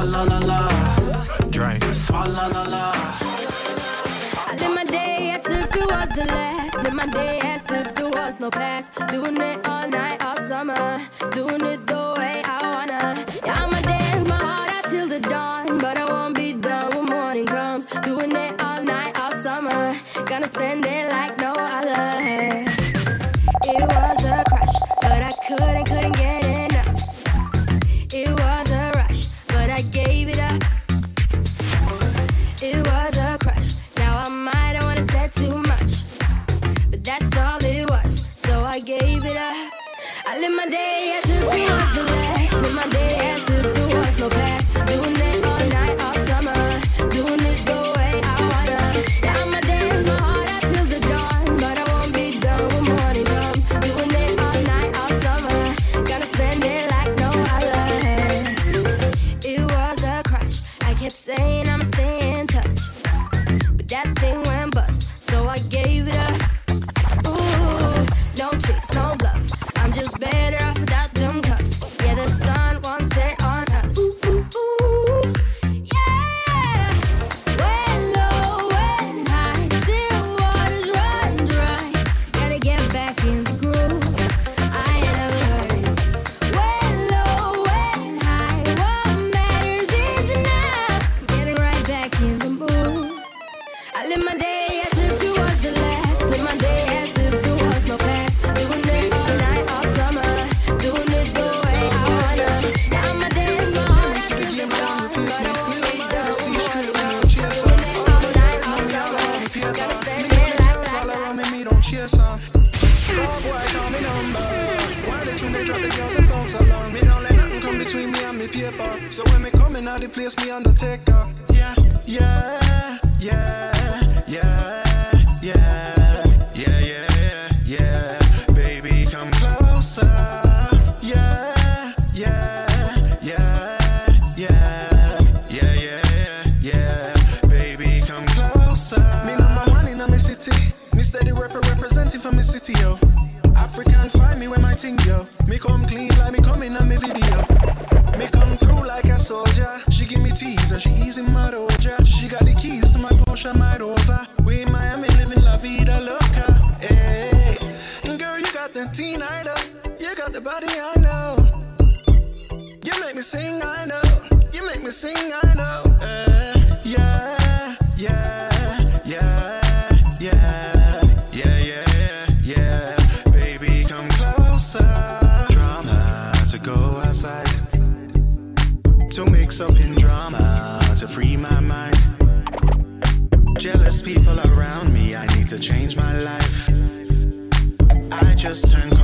Swalla la la. Swalla la la. I live my day as if it was the last. Live my day as if there was no past. Doing it all night, all summer. Doing it the way I wanna. Yeah, I'ma dance my heart out till the dawn. But I won't be done when morning comes. Doing it all night, all summer. Gonna spend it. that teen idol. You got the body I know. You make me sing, I know. You make me sing, I know. Eh. just turned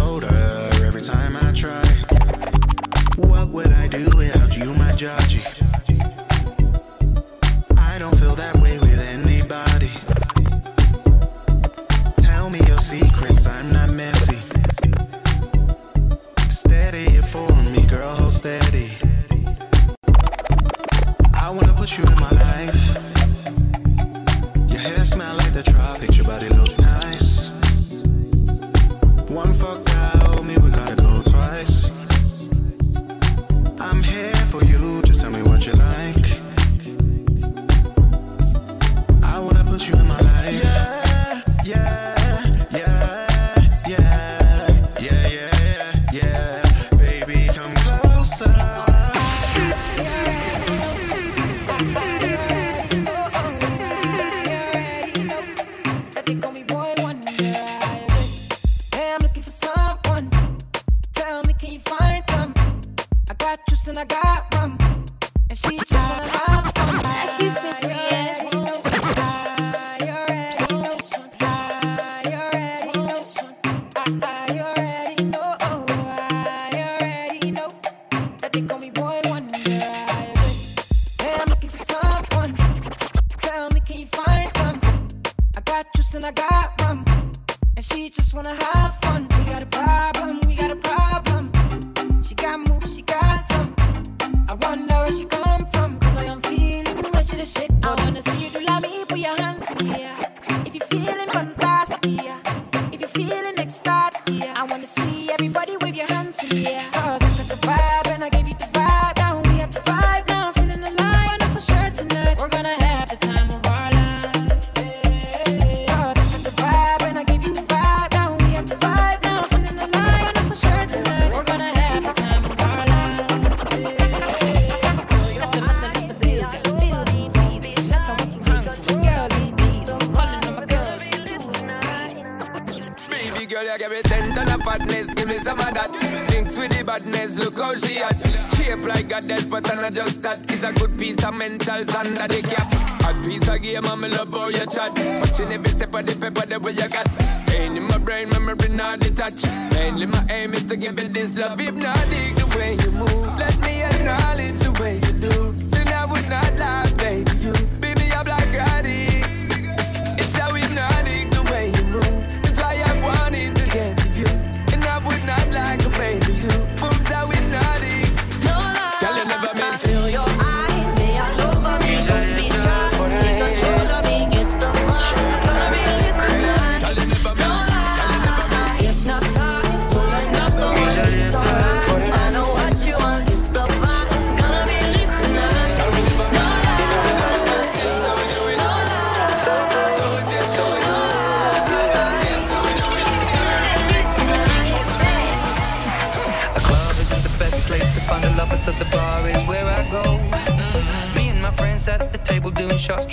a death, but I just that. It's a good piece of mental sand that they cap. A piece of game, I'm love with your chat. Watching every step of the paper, the way you got. Pain in my brain, memory not detached. Mainly my aim is to give it this love. If not, dig the way you move. Let me acknowledge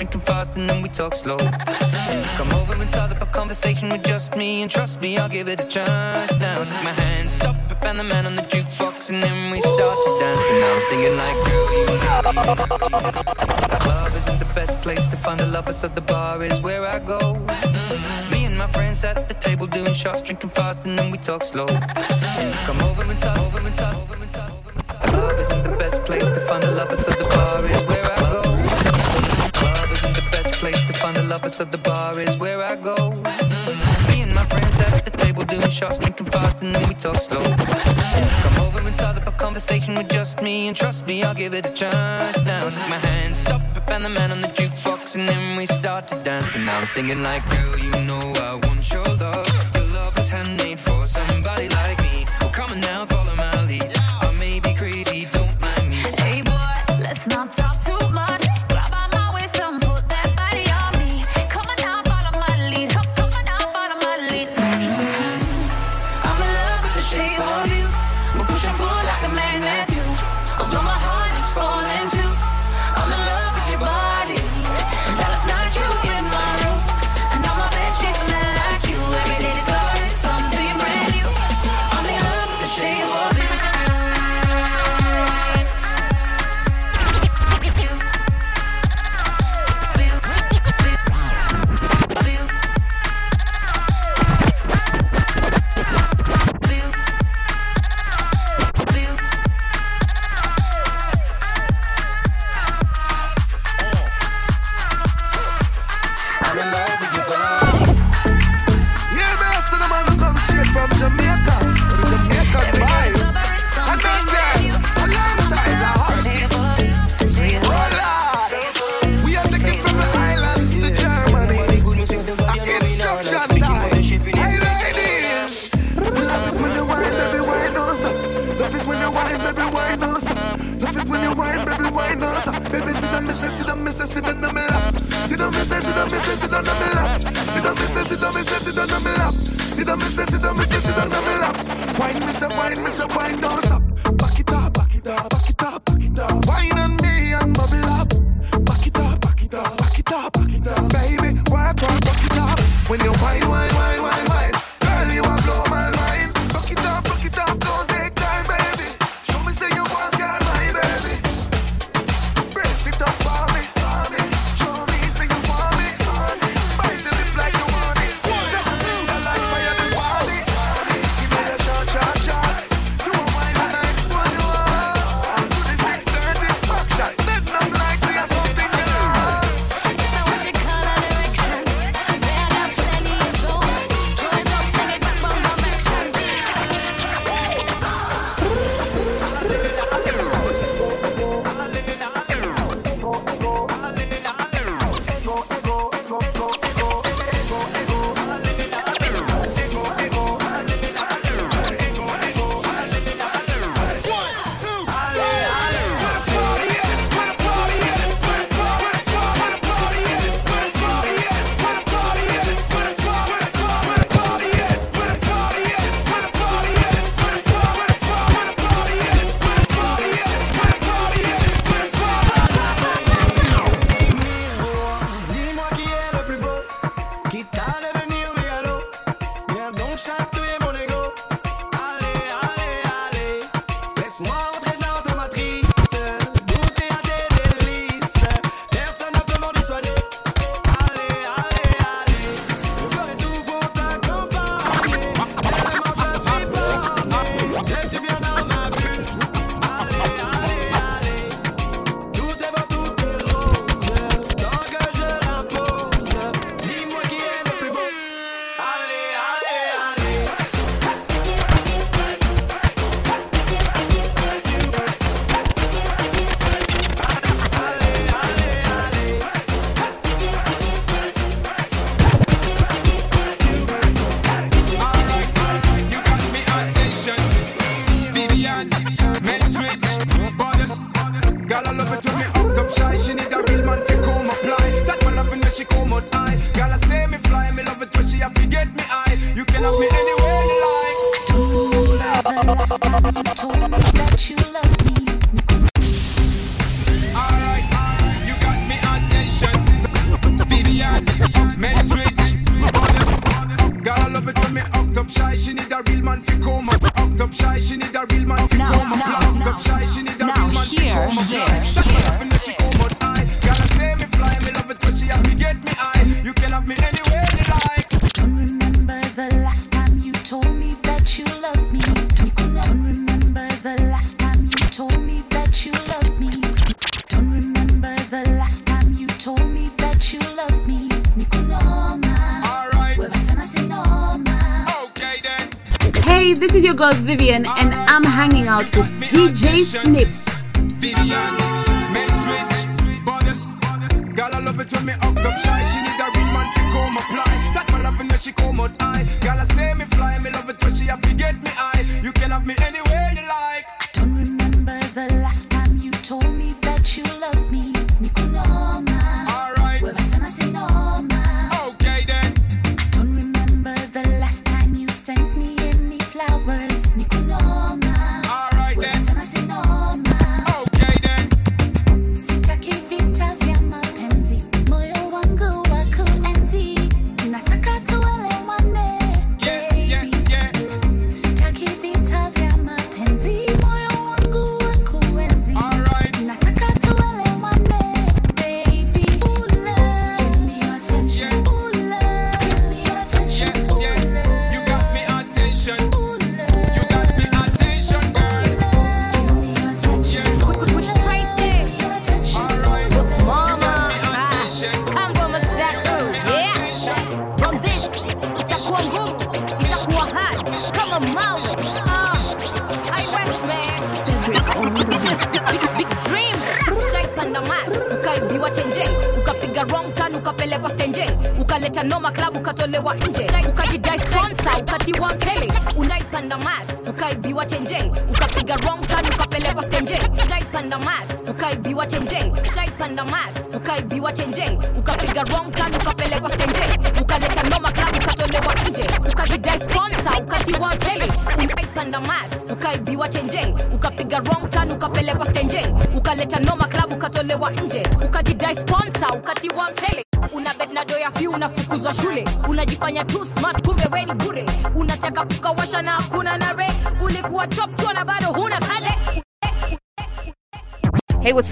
drinking fast and then we talk slow. Come over and start up a conversation with just me, and trust me, I'll give it a chance. Now take my hand, stop it, and the man on the jukebox, and then we start to dance. And now I'm singing like, girl, you love. The club isn't the best place to find a lover, so the bar is where I go. Me and my friends sat at the table doing shots, drinking fast, and then we talk slow. Come over and start, over and start, over and start. Over. The club isn't the best place to find a lover, so the bar is where I place to find the lovers, so the bar is where I go. Mm. Me and my friends sat at the table doing shots, drinking fast, and then we talk slow. Mm. Come over and start up a conversation with just me, and trust me, I'll give it a chance. Now take my hand, stop it, and the man on the jukebox, and then we start to dance. And now I'm singing like, girl, you know I want your love. Your love is handmade for somebody like me. Well, come on now, follow my lead. I may be crazy, don't mind me. Hey boy, let's not talk.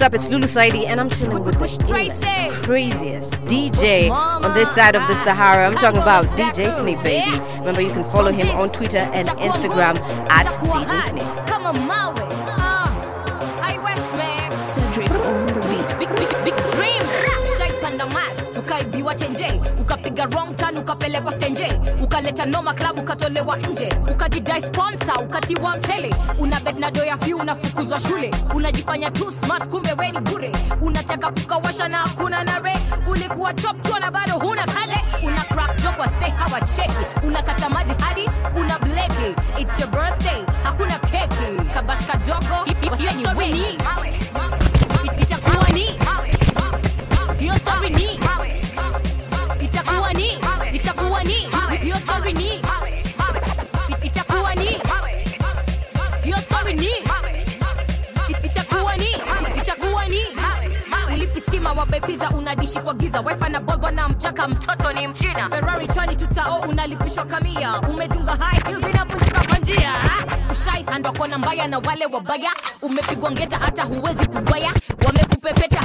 What's up? It's Lulu Saidi, and I'm chilling with the craziest DJ on this side of the Sahara. I'm talking about DJ Snip, baby. Remember, you can follow him on Twitter and Instagram at DJ Snip. ukapelekwa stenje ukaleta noma klabu ukatolewa nje ukajidai sponsa ukatiwa mchele. Una bednado ya fyu unafukuzwa shule unajifanya tu smart kumbe weni bure. Unataka kukawasha na hakuna nare ulikuwa choptwa na bado huna kale. Una crackjokwa se hawacheki. Unakata maji hadi una bleki its your birthday hakuna keki. Kabashkadogo yenyeweni naishi kwa giza wifa na bobo na mchaka mtoto ni mchina. Ferrari chwani tutao unalipishwa kamia. Umedunga high heels inavunjika kwa njia. Ushaikandwa kona mbaya na wale wabaya. Umepigwa ngeta hata huwezi kugwaya. Wamekupepeta.